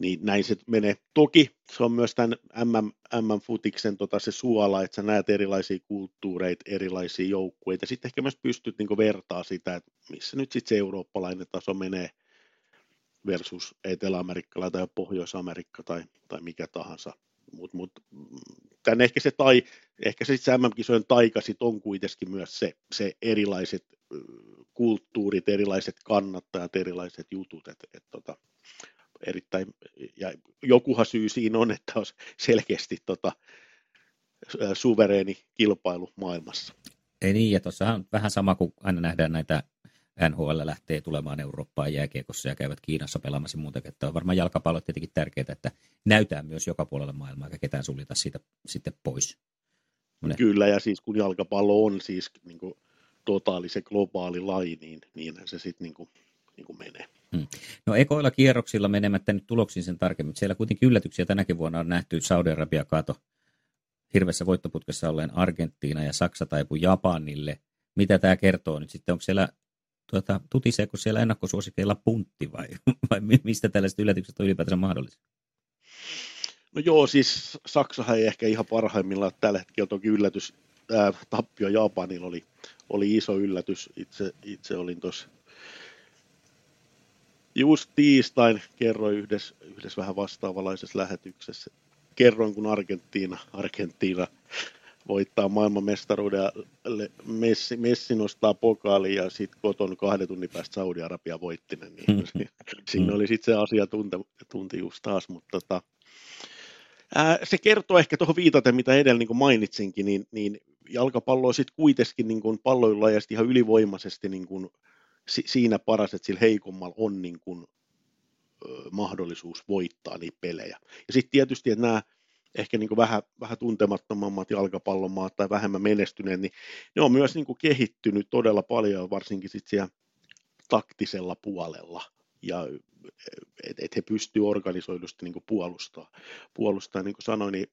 niin näin se menee. Toki se on myös tämän MM, MM-futiksen tota se suola, että sä näet erilaisia kulttuureita, erilaisia joukkueita. Sitten ehkä myös pystyt niin vertaa sitä, että missä nyt sitten se eurooppalainen taso menee versus Etelä-Amerikkala tai Pohjois-Amerikka tai, tai mikä tahansa. Mutta mut, mut ehkä se, tai, ehkä se, se MM-kisojen taika sit on kuitenkin myös se, se erilaiset kulttuurit, erilaiset kannattajat, erilaiset jutut, että et, tota, erittäin, ja jokuhan syy siinä on, että on selkeästi tota, suvereeni kilpailu maailmassa. Ei niin, ja tuossa on vähän sama kuin aina nähdään näitä NHL lähtee tulemaan Eurooppaan jääkiekossa ja käyvät Kiinassa pelaamassa muuta, että on varmaan jalkapallo tietenkin tärkeää, että näytää myös joka puolella maailmaa, eikä ketään suljeta siitä sitten pois. Mone. Kyllä, ja siis kun jalkapallo on siis niin kuin totaalisen globaali laji, niin niinhän se sitten niin kuin, niin kuin menee. Hmm. No ekoilla kierroksilla menemättä nyt tuloksiin sen tarkemmin. Siellä kuitenkin yllätyksiä tänäkin vuonna on nähty. Saudi-Arabia kaato hirveässä voittoputkessa olleen Argentiina ja Saksa taipu Japanille. Mitä tämä kertoo nyt sitten? Onko siellä tuota, tutiseeko siellä ennakkosuosikeilla puntti vai, *laughs* vai mistä tällaiset yllätykset on ylipäätään mahdollisia? No joo, siis Saksahan ei ehkä ihan parhaimmillaan tällä hetkellä toki yllätys. Ää, tappio Japanilla oli, oli iso yllätys. Itse, itse olin tuossa just tiistain kerroin yhdessä, yhdessä vähän vastaavalaisessa lähetyksessä. Kerroin, kun Argentiina, Argentiina voittaa maailmanmestaruuden ja Messi, Messi nostaa pokaali ja sitten koton kahden tunnin päästä Saudi-Arabia voittinen. Niin mm. siinä oli sitten se asiantuntijuus taas, mutta tota, ää, se kertoo ehkä tuohon viitaten, mitä edellä niin mainitsinkin, niin, niin jalkapallo on sitten kuitenkin niin kuin palloilulajasti ihan ylivoimaisesti niin kuin si, siinä paras, että sillä heikommalla on niin kuin, ö, mahdollisuus voittaa niitä pelejä. Ja sitten tietysti, että nämä ehkä niin kuin vähän, vähän tuntemattomammat jalkapallomaat tai vähemmän menestyneet, niin ne on myös niin kuin kehittynyt todella paljon, varsinkin sit siellä taktisella puolella. Ja että et he pystyvät organisoidusti niin puolustaa. puolustaa. Niin kuin sanoin, niin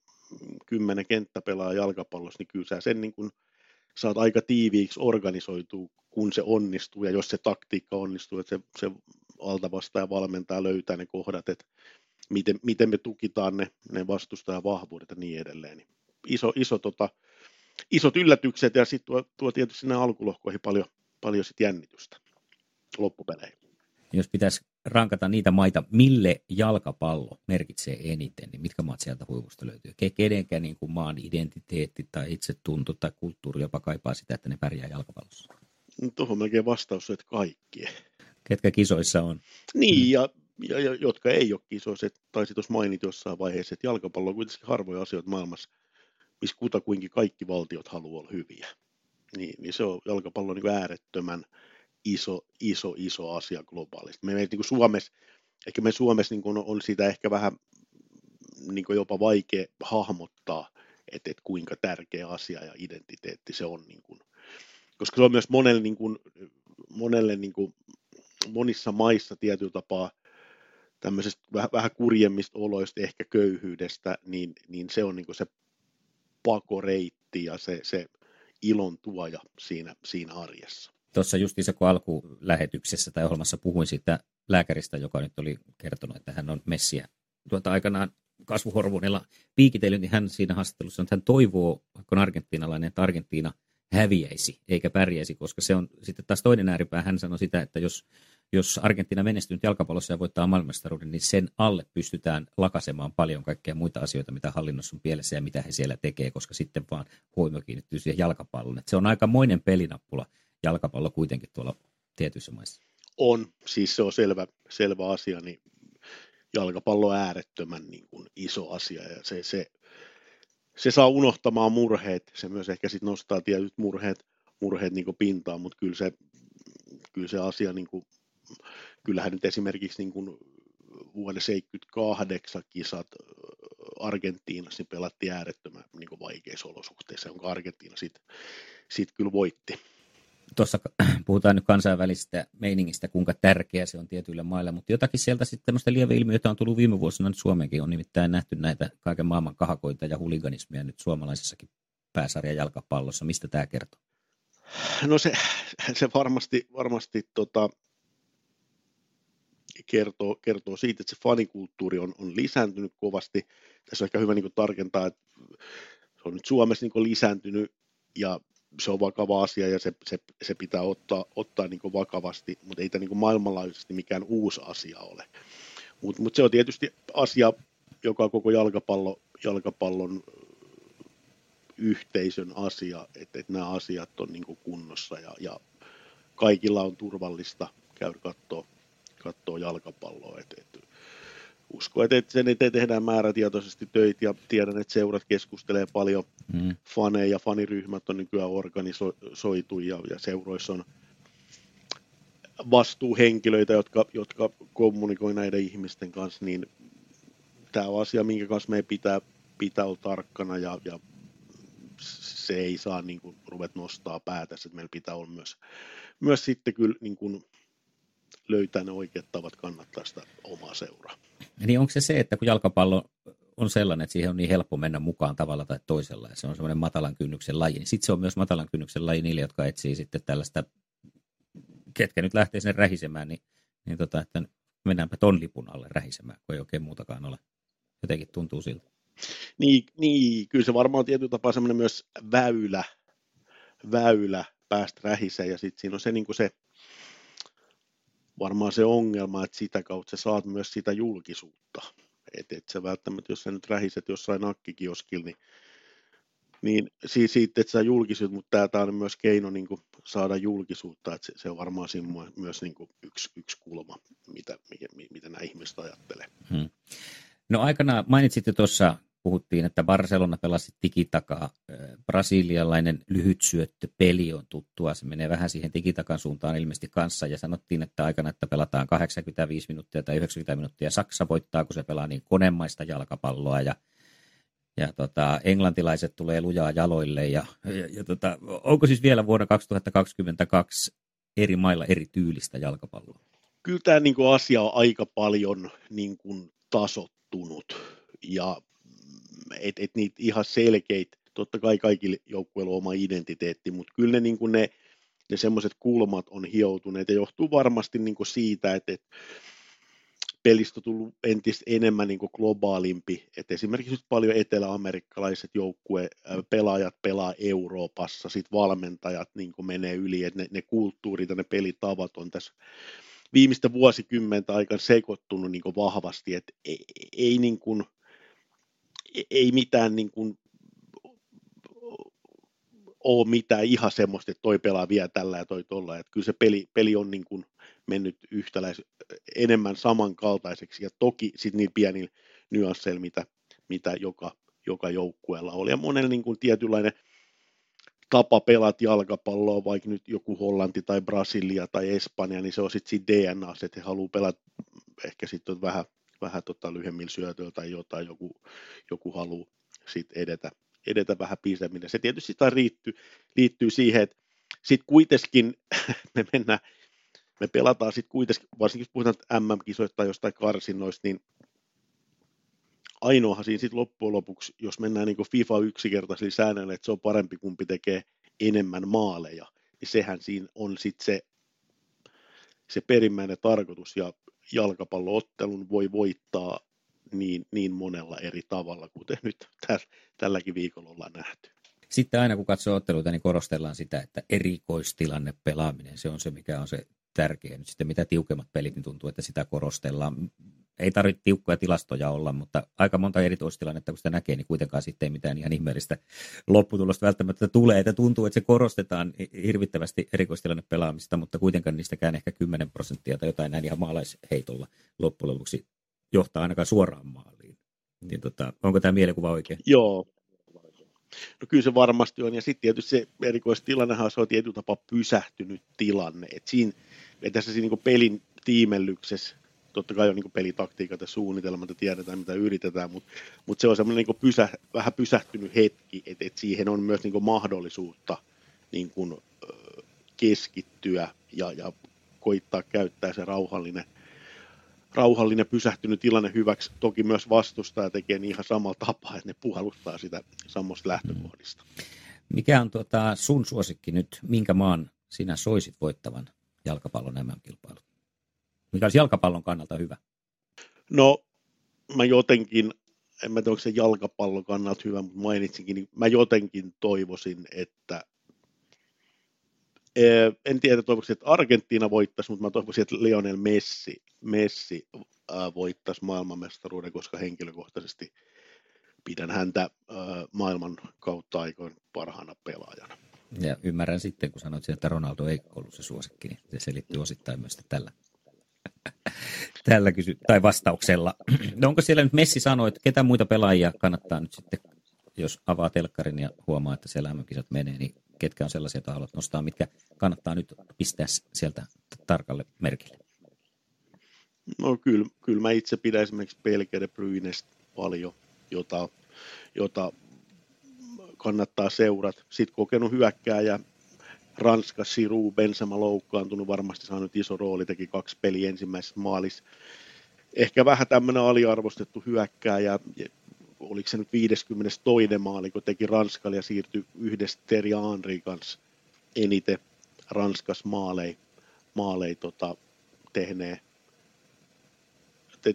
kymmenen kenttäpelaa jalkapallossa, niin kyllä sä sen niin kuin saat aika tiiviiksi organisoitua, kun se onnistuu, ja jos se taktiikka onnistuu, että se, se altavastaaja valmentaa löytää ne kohdat, että miten, miten me tukitaan ne, ne vastustajan vahvuudet ja niin edelleen. Niin iso, iso, tota, isot yllätykset ja sitten tuo, tuo tietysti sinne alkulohkoihin paljon, paljon sit jännitystä loppupeleihin. Jos pitäisi rankata niitä maita, mille jalkapallo merkitsee eniten, niin mitkä maat sieltä huivusta löytyy? Kenenkään niin kuin maan identiteetti tai itsetunto tai kulttuuri jopa kaipaa sitä, että ne pärjää jalkapallossa? No, tuohon melkein vastaus on, että kaikki. Ketkä kisoissa on? Niin, ja ja, ja jotka ei ole kisoissa, taisi tuossa mainit jossain vaiheessa, että jalkapallo on kuitenkin harvoja asioita maailmassa, missä kutakuinkin kaikki valtiot haluaa olla hyviä. Niin, niin se on jalkapallo niin äärettömän iso, iso, iso asia globaalisti. Me, niin kuin Suomessa, ehkä me Suomessa niin kuin on siitä ehkä vähän niin kuin jopa vaikea hahmottaa, että, että kuinka tärkeä asia ja identiteetti se on. Niin kuin, koska se on myös monelle, niin kuin, monelle niin kuin, monissa maissa tietyllä tapaa tämmöisestä vähän, vähän kurjemmista oloista, ehkä köyhyydestä, niin, niin se on niin se pakoreitti ja se, se ilon tuoja siinä, siinä arjessa. Tuossa justiinsa kun alkulähetyksessä tai ohjelmassa puhuin siitä lääkäristä, joka nyt oli kertonut, että hän on messiä tuota aikanaan kasvuhormonilla piikitellyt, niin hän siinä haastattelussa että hän toivoo, vaikka on argentinalainen, että Argentiina häviäisi eikä pärjäisi, koska se on sitten taas toinen ääripää. Hän sanoi sitä, että jos jos Argentiina menestyy jalkapallossa ja voittaa maailmanmestaruuden, niin sen alle pystytään lakasemaan paljon kaikkea muita asioita, mitä hallinnossa on pielessä ja mitä he siellä tekee, koska sitten vaan huomio kiinnittyy siihen jalkapalloon. se on aikamoinen pelinappula jalkapallo kuitenkin tuolla tietyissä maissa. On, siis se on selvä, selvä asia, niin jalkapallo äärettömän niin kuin iso asia ja se, se, se saa unohtamaan murheet, se myös ehkä sitten nostaa tietyt murheet, murheet niin pintaan, mutta kyllä se, kyllä se asia niin kuin kyllähän nyt esimerkiksi niin kuin vuonna 78 kisat Argentiinassa niin pelattiin äärettömän niin vaikeissa olosuhteissa, jonka Argentiina sitten sit kyllä voitti. Tuossa *clears throat* puhutaan nyt kansainvälisestä meiningistä, kuinka tärkeä se on tietyille maille, mutta jotakin sieltä sitten tämmöistä lieveilmiötä on tullut viime vuosina nyt Suomeenkin. On nimittäin nähty näitä kaiken maailman kahakoita ja huliganismia nyt suomalaisessakin pääsarja jalkapallossa. Mistä tämä kertoo? No se, se varmasti, varmasti tota, kertoo, kertoo siitä, että se fanikulttuuri on, on lisääntynyt kovasti. Tässä on ehkä hyvä niin tarkentaa, että se on nyt Suomessa niin lisääntynyt ja se on vakava asia ja se, se, se pitää ottaa, ottaa niin vakavasti, mutta ei tämä niin maailmanlaajuisesti mikään uusi asia ole. Mutta mut se on tietysti asia, joka on koko jalkapallo, jalkapallon yhteisön asia, että, että nämä asiat on niin kunnossa ja, ja kaikilla on turvallista käydä katsoa katsoo jalkapalloa. Et, et, usko, että sen eteen tehdään määrätietoisesti töitä ja tiedän, että seurat keskustelee paljon mm. faneja, faniryhmät on nykyään organisoitu ja, ja seuroissa on vastuuhenkilöitä, jotka, jotka kommunikoi näiden ihmisten kanssa, niin tämä on asia, minkä kanssa meidän pitää, pitää olla tarkkana ja, ja se ei saa niin kuin, ruvet nostaa päätä, että meillä pitää olla myös, myös sitten kyllä niin kuin, löytää ne oikeat tavat kannattaa sitä omaa seuraa. Niin onko se se, että kun jalkapallo on sellainen, että siihen on niin helppo mennä mukaan tavalla tai toisella, ja se on semmoinen matalan kynnyksen laji, niin sitten se on myös matalan kynnyksen laji niille, jotka etsii sitten tällaista, ketkä nyt lähtee sinne rähisemään, niin, niin tota, että mennäänpä ton lipun alle rähisemään, kun ei oikein muutakaan ole. Jotenkin tuntuu siltä. Niin, niin kyllä se varmaan tietyllä tapaa semmoinen myös väylä, väylä päästä rähiseen, ja sitten siinä on se, niin se varmaan se ongelma, että sitä kautta sä saat myös sitä julkisuutta. Että et sä välttämättä, jos sä nyt rähiset jossain nakkikioskilla, niin, niin siis siitä, että sä julkisuut, mutta tämä on myös keino niin kuin saada julkisuutta, että se, se on varmaan siinä myös niin kuin yksi, yksi kulma, mitä, mitä, mitä nämä ihmiset ajattelee. Hmm. No aikana mainitsitte tuossa puhuttiin, että Barcelona pelasi tikitakaa. Brasilialainen lyhytsyöttöpeli on tuttua. Se menee vähän siihen tikitakan suuntaan ilmeisesti kanssa. Ja sanottiin, että aikana, että pelataan 85 minuuttia tai 90 minuuttia. Saksa voittaa, kun se pelaa niin konemaista jalkapalloa. Ja, ja tota, englantilaiset tulee lujaa jaloille. Ja, ja, ja tota, onko siis vielä vuonna 2022 eri mailla eri tyylistä jalkapalloa? Kyllä tämä niin asia on aika paljon niin kuin tasottunut. Ja et, et niitä ihan selkeitä, totta kai kaikille joukkueilla on oma identiteetti, mutta kyllä ne, niin ne, ne semmoiset kulmat on hioutuneet ja johtuu varmasti niin siitä, että, että pelistä on tullut entistä enemmän niin globaalimpi, että esimerkiksi nyt paljon eteläamerikkalaiset joukkue pelaajat pelaa Euroopassa, sitten valmentajat niin menee yli, että ne, ne kulttuurit ja ne pelitavat on tässä viimeistä vuosikymmentä aikana sekoittunut niin vahvasti, että ei, ei niin kuin, E-, ei mitään niin kuin, ole mitään ihan semmoista, että toi pelaa vielä tällä ja toi tolla. Että kyllä se peli, peli on niin kuin mennyt yhtäläis, enemmän samankaltaiseksi ja toki sitten niin pienillä nyansseilla, mitä, mitä joka, joka joukkueella oli. Ja monella niin kuin tietynlainen tapa pelata jalkapalloa, vaikka nyt joku Hollanti tai Brasilia tai Espanja, niin se on sitten siinä DNA, että he haluaa pelata ehkä sitten vähän vähän tota lyhyemmillä syötöillä tai jotain, joku, joku haluaa sitten edetä, edetä vähän pisemmin. Se tietysti sitä liittyy, liittyy siihen, että sitten kuitenkin *laughs* me mennään, me pelataan sitten kuitenkin, varsinkin jos puhutaan MM-kisoista tai jostain karsinnoista, niin ainoahan siinä sitten loppujen lopuksi, jos mennään niin FIFA yksinkertaisilla säännöillä, että se on parempi kumpi tekee enemmän maaleja, niin sehän siinä on sitten se, se perimmäinen tarkoitus, ja jalkapalloottelun voi voittaa niin, niin monella eri tavalla, kuten nyt täl, tälläkin viikolla ollaan nähty. Sitten aina kun katsoo otteluita, niin korostellaan sitä, että erikoistilanne pelaaminen, se on se, mikä on se tärkeä. Nyt sitten mitä tiukemmat pelit, niin tuntuu, että sitä korostellaan. Ei tarvitse tiukkoja tilastoja olla, mutta aika monta erikoistilannetta, kun sitä näkee, niin kuitenkaan sitten ei mitään ihan ihmeellistä lopputulosta välttämättä tulee. Että tuntuu, että se korostetaan hirvittävästi erikoistilanne pelaamista, mutta kuitenkaan niistäkään ehkä 10 prosenttia tai jotain näin ihan maalaisheitolla loppujen lopuksi johtaa ainakaan suoraan maaliin. Niin tota, onko tämä mielikuva oikein? Joo, No kyllä se varmasti on, ja sitten tietysti se erikoistilannehan se on tietyllä tapaa pysähtynyt tilanne, että siinä, että tässä siinä niin pelin tiimellyksessä, totta kai on niin pelitaktiikat ja suunnitelmat ja tiedetään mitä yritetään, mutta, mutta se on semmoinen niin pysä, vähän pysähtynyt hetki, että, että siihen on myös niin mahdollisuutta niin kuin, keskittyä ja, ja koittaa käyttää se rauhallinen rauhallinen pysähtynyt tilanne hyväksi. Toki myös vastustaja tekee niin ihan samalla tapaa, että ne puhaluttaa sitä samasta lähtökohdista. Mikä on tuota sun suosikki nyt? Minkä maan sinä soisit voittavan jalkapallon MM-kilpailut? Mikä olisi jalkapallon kannalta hyvä? No, mä jotenkin, en mä tiedä, onko se jalkapallon kannalta hyvä, mutta mainitsinkin, niin mä jotenkin toivoisin, että en tiedä, toivoisin, että Argentiina voittaisi, mutta mä toivoisin, että Lionel Messi, Messi voittaisi maailmanmestaruuden, koska henkilökohtaisesti pidän häntä maailman kautta aikoin parhaana pelaajana. Ja ymmärrän sitten, kun sanoit, että Ronaldo ei ollut se suosikki, niin se selittyy osittain myös tällä. Tällä kysy- tai vastauksella. No onko siellä nyt Messi sanoi, että ketä muita pelaajia kannattaa nyt sitten, jos avaa telkkarin ja huomaa, että siellä mm menee, niin ketkä on sellaisia, joita haluat nostaa, mitkä kannattaa nyt pistää sieltä tarkalle merkille? No kyllä, kyllä mä itse pidän esimerkiksi Pelke de paljon, jota, jota kannattaa seurata. Sitten kokenut hyökkääjä Ranska, Siru, Benzema loukkaantunut, varmasti saanut iso rooli, teki kaksi peliä ensimmäisessä maalissa. Ehkä vähän tämmöinen aliarvostettu hyökkääjä, oliko se nyt 52. maali, kun teki Ranskalle ja siirtyi yhdessä Terry Henry kanssa eniten Ranskas maalei, maalei tota, tehneen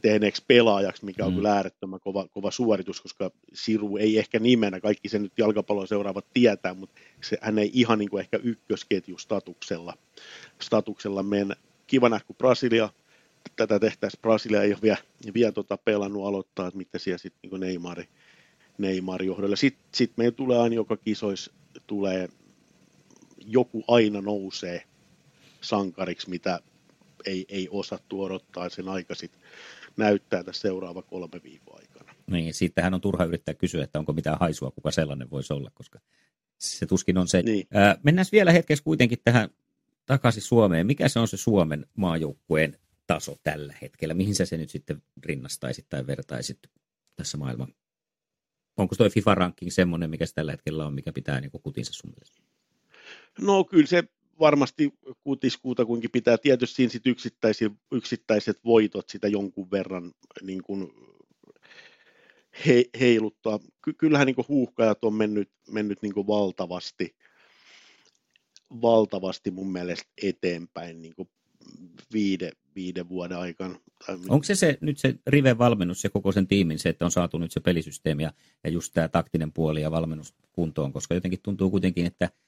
tehneeksi pelaajaksi, mikä on mm. kyllä äärettömän kova, kova suoritus, koska Siru ei ehkä nimenä, kaikki sen nyt jalkapallon seuraavat tietää, mutta se, hän ei ihan niin kuin ehkä ykkösketju statuksella, statuksella mennä. Kiva nähdä, kun Brasilia tätä tehtäisiin, Brasilia ei ole vielä, vielä tota pelannut aloittaa, että mitä siellä sitten niin Neymari, Neymar johdolla. Sitten sit meillä tulee aina joka kisois tulee joku aina nousee sankariksi, mitä ei, ei osattu odottaa sen aika sitten näyttää tässä seuraava kolme viikon aikana. Niin, siitähän on turha yrittää kysyä, että onko mitään haisua, kuka sellainen voisi olla, koska se tuskin on se. Niin. Ää, mennään vielä hetkessä kuitenkin tähän takaisin Suomeen. Mikä se on se Suomen maajoukkueen taso tällä hetkellä? Mihin sä se nyt sitten rinnastaisit tai vertaisit tässä maailman? Onko tuo FIFA-ranking semmoinen, mikä se tällä hetkellä on, mikä pitää niin kutinsa sun mielestä? No kyllä se varmasti kutiskuuta kuinkin pitää. Tietysti siinä sit yksittäiset, voitot sitä jonkun verran niin kuin he, heiluttaa. Ky- kyllähän niin huuhkajat on mennyt, mennyt niin valtavasti, valtavasti mun mielestä eteenpäin niin viide, viiden vuoden aikana. Onko se, se nyt se Rive-valmennus ja koko sen tiimin se, että on saatu nyt se pelisysteemi ja, ja just tämä taktinen puoli ja valmennus kuntoon, koska jotenkin tuntuu kuitenkin, että –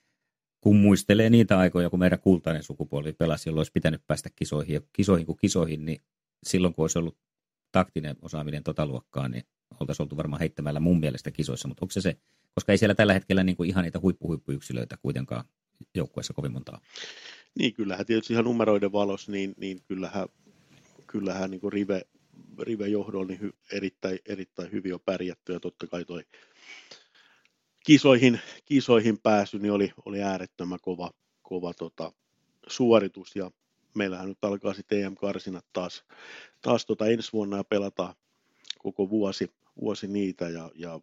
kun muistelee niitä aikoja, kun meidän kultainen sukupuoli pelasi, jolloin olisi pitänyt päästä kisoihin, ja kisoihin kuin kisoihin, niin silloin kun olisi ollut taktinen osaaminen tota luokkaa, niin oltaisiin oltu varmaan heittämällä mun mielestä kisoissa, mutta onko se se, koska ei siellä tällä hetkellä niin kuin ihan niitä huippuhuippuyksilöitä kuitenkaan joukkueessa kovin montaa. Niin, kyllähän tietysti ihan numeroiden valossa, niin, niin kyllähän, kyllähän niin kuin rive, rive johdolla niin hy, erittäin, erittäin hyvin on pärjätty, ja totta kai toi kisoihin, kisoihin pääsy niin oli, oli äärettömän kova, kova tota, suoritus. Ja meillähän nyt alkaa sitten EM-karsinat taas, taas tota ensi vuonna ja pelataan koko vuosi, vuosi niitä. Ja, ja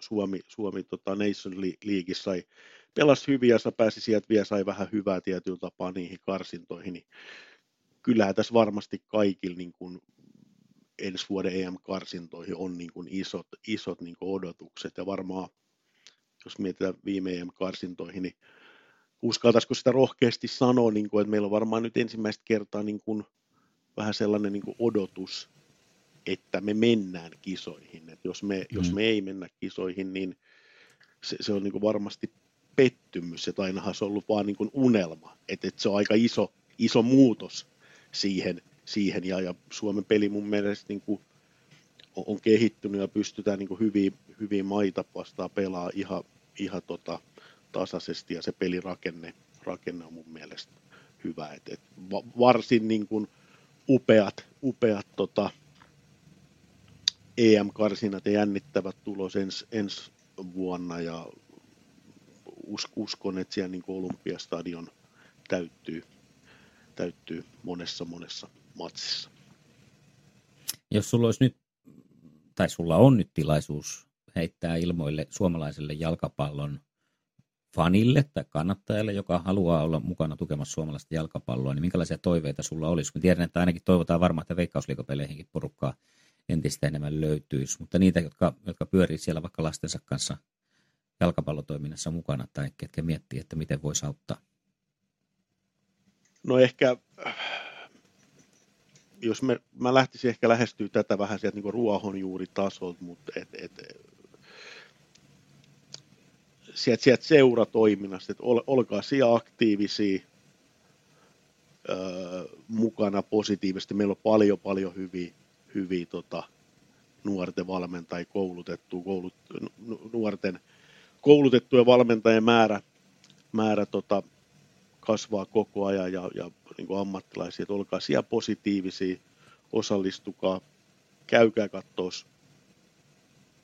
Suomi, Suomi tota Nation League sai pelasi hyvin ja pääsi sieltä vielä sai vähän hyvää tietyllä tapaa niihin karsintoihin, niin kyllähän tässä varmasti kaikilla niin kuin ensi vuoden EM-karsintoihin on niin kuin isot, isot niin kuin odotukset ja varmaan jos mietitään viime EM-karsintoihin, niin uskaltaisiko sitä rohkeasti sanoa, niin kuin, että meillä on varmaan nyt ensimmäistä kertaa niin kuin vähän sellainen niin kuin odotus, että me mennään kisoihin. että jos, me, mm. jos me ei mennä kisoihin, niin se, se on niin kuin varmasti pettymys, että ainahan se on ollut vaan niin kuin unelma, että, että se on aika iso, iso muutos siihen, siihen. Ja, ja Suomen peli mun mielestä niin kuin on, on kehittynyt ja pystytään niin kuin hyvin, hyvin maita vastaan pelaa ihan, ihan tota, tasaisesti. Ja se pelirakenne rakenne on mun mielestä hyvä. Et, et varsin niin kuin upeat, upeat tota, EM-karsinat ja jännittävät tulos ens, ensi vuonna. Ja us, uskon, että siellä niin Olympiastadion täyttyy, täyttyy monessa monessa matsissa. Jos sulla olisi nyt, tai sulla on nyt tilaisuus heittää ilmoille suomalaiselle jalkapallon fanille tai kannattajalle, joka haluaa olla mukana tukemassa suomalaista jalkapalloa, niin minkälaisia toiveita sulla olisi? Mä tiedän, että ainakin toivotaan varmaan, että veikkausliikopeleihinkin porukkaa entistä enemmän löytyisi, mutta niitä, jotka, jotka pyörii siellä vaikka lastensa kanssa jalkapallotoiminnassa mukana tai ketkä miettii, että miten voisi auttaa? No ehkä jos me, mä lähtisin ehkä lähestyä tätä vähän sieltä niin ruohonjuuritasolta, mutta et, et, sieltä, sieltä seuratoiminnasta, että ol, olkaa siellä aktiivisia, öö, mukana positiivisesti. Meillä on paljon, paljon hyviä, hyviä tota, nuorten valmentajia koulutettu, koulut, nuorten koulutettujen valmentajien määrä, määrä tota, kasvaa koko ajan ja, ja niin kuin ammattilaisia, että olkaa siellä positiivisia, osallistukaa, käykää katsoa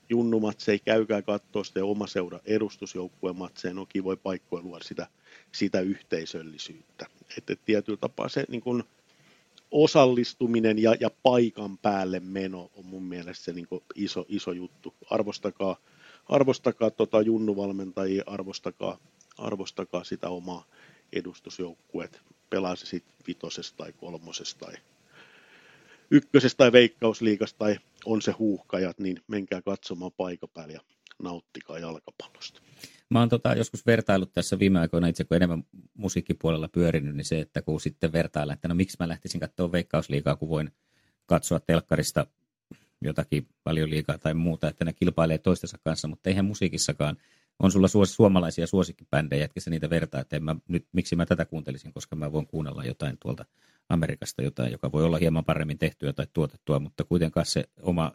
junnumatseja, käykää katsoa sitten oma seura edustusjoukkueen matseja, no kivoja paikkoja luoda sitä, sitä yhteisöllisyyttä. Että et tietyllä tapaa se niin kuin osallistuminen ja, ja paikan päälle meno on mun mielestä se niin kuin iso, iso juttu. Arvostakaa, arvostakaa tota junnuvalmentajia, arvostakaa, arvostakaa sitä omaa edustusjoukkueet, pelaa se sitten vitosesta tai kolmosesta tai ykkösestä tai veikkausliikasta tai on se huuhkajat, niin menkää katsomaan paikan päälle ja nauttikaa jalkapallosta. Mä oon tota, joskus vertailut tässä viime aikoina itse, kun enemmän musiikkipuolella pyörinyt, niin se, että kun sitten vertailla, että no miksi mä lähtisin katsoa veikkausliikaa, kun voin katsoa telkkarista jotakin paljon liikaa tai muuta, että ne kilpailee toistensa kanssa, mutta eihän musiikissakaan. On sulla suos, suomalaisia suosikkibändejä, että sä niitä vertaa, että en mä, nyt, miksi mä tätä kuuntelisin, koska mä voin kuunnella jotain tuolta Amerikasta, jotain, joka voi olla hieman paremmin tehtyä tai tuotettua, mutta kuitenkaan se oma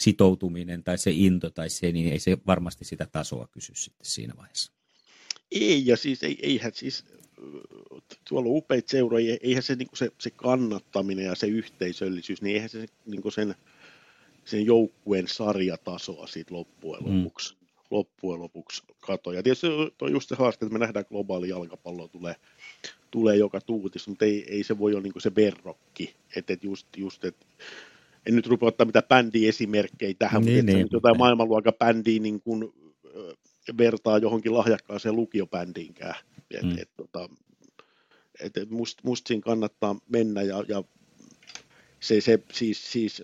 sitoutuminen tai se into tai se, niin ei se varmasti sitä tasoa kysy sitten siinä vaiheessa. Ei, ja siis ei, eihän siis, tuolla on upeita seuroja, eihän se, niin se, se kannattaminen ja se yhteisöllisyys, niin eihän se niin sen, sen joukkueen sarjatasoa siitä loppujen mm. lopuksi, mm. Loppujen lopuksi kato. Ja tietysti on just se haaste, että me nähdään globaali jalkapallo tulee, tulee joka tuutis, mutta ei, ei se voi olla niin se verrokki, että et just, just että en nyt rupea ottaa mitään bändi-esimerkkejä tähän, niin, mutta niin, jotain maailmanluokan bändiä niin kuin, vertaa johonkin lahjakkaaseen lukiobändiinkään. Et, mm. et, tota, et, et must, must siinä kannattaa mennä ja, ja se, se siis, siis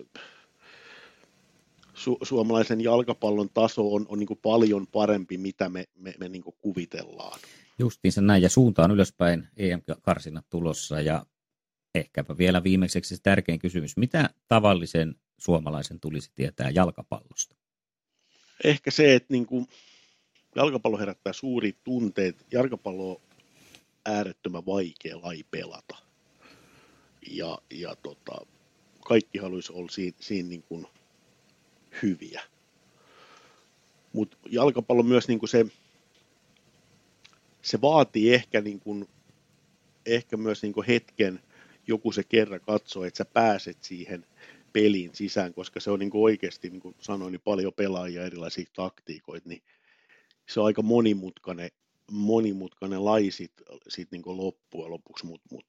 su, suomalaisen jalkapallon taso on, on niin paljon parempi, mitä me, me, me niin kuvitellaan. Justiinsa näin, ja suuntaan ylöspäin EM-karsinat tulossa, ja ehkäpä vielä viimeiseksi se tärkein kysymys. Mitä tavallisen suomalaisen tulisi tietää jalkapallosta? Ehkä se, että niin kuin jalkapallo herättää suuri tunteet. Jalkapallo on äärettömän vaikea laji pelata. Ja, ja tota, kaikki haluaisi olla siinä, siinä niin kuin hyviä. Mutta jalkapallo myös niin kuin se, se vaatii ehkä, niin kuin, ehkä myös niin kuin hetken joku se kerran katsoo, että sä pääset siihen peliin sisään, koska se on niin kuin oikeasti, niin kuin sanoin, niin paljon pelaajia erilaisia taktiikoita, niin se on aika monimutkainen, monimutkainen laji sit, sit niin loppujen lopuksi, mutta mut,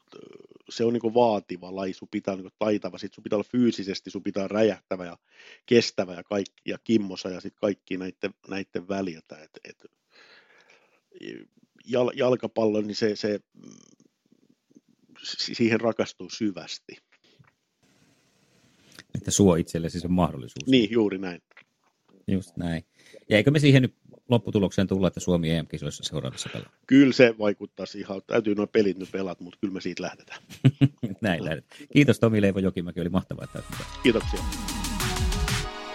se on niin vaativa laji, sun pitää niin taitava, sit sun pitää olla fyysisesti, sun pitää räjähtävä ja kestävä ja, kaikki, ja kimmosa ja sitten kaikki näiden, näiden väliltä, et, et, jal, jalkapallo, niin se, se siihen rakastuu syvästi. Että suo itsellesi se mahdollisuus. Niin, juuri näin. Just näin. Ja eikö me siihen nyt lopputulokseen tulla, että Suomi EM-kisoissa seuraavassa pelaa? Kyllä se vaikuttaa siihen. Täytyy nuo pelit nyt pelata, mutta kyllä me siitä lähdetään. *laughs* näin lähdetään. Kiitos Tomi Leivo Jokimäki, oli mahtavaa. Että Kiitoksia.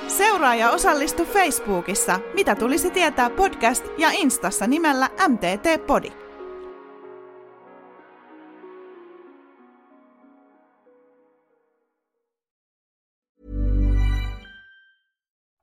Seuraa ja osallistu Facebookissa Mitä tulisi tietää podcast ja Instassa nimellä MTT Podi.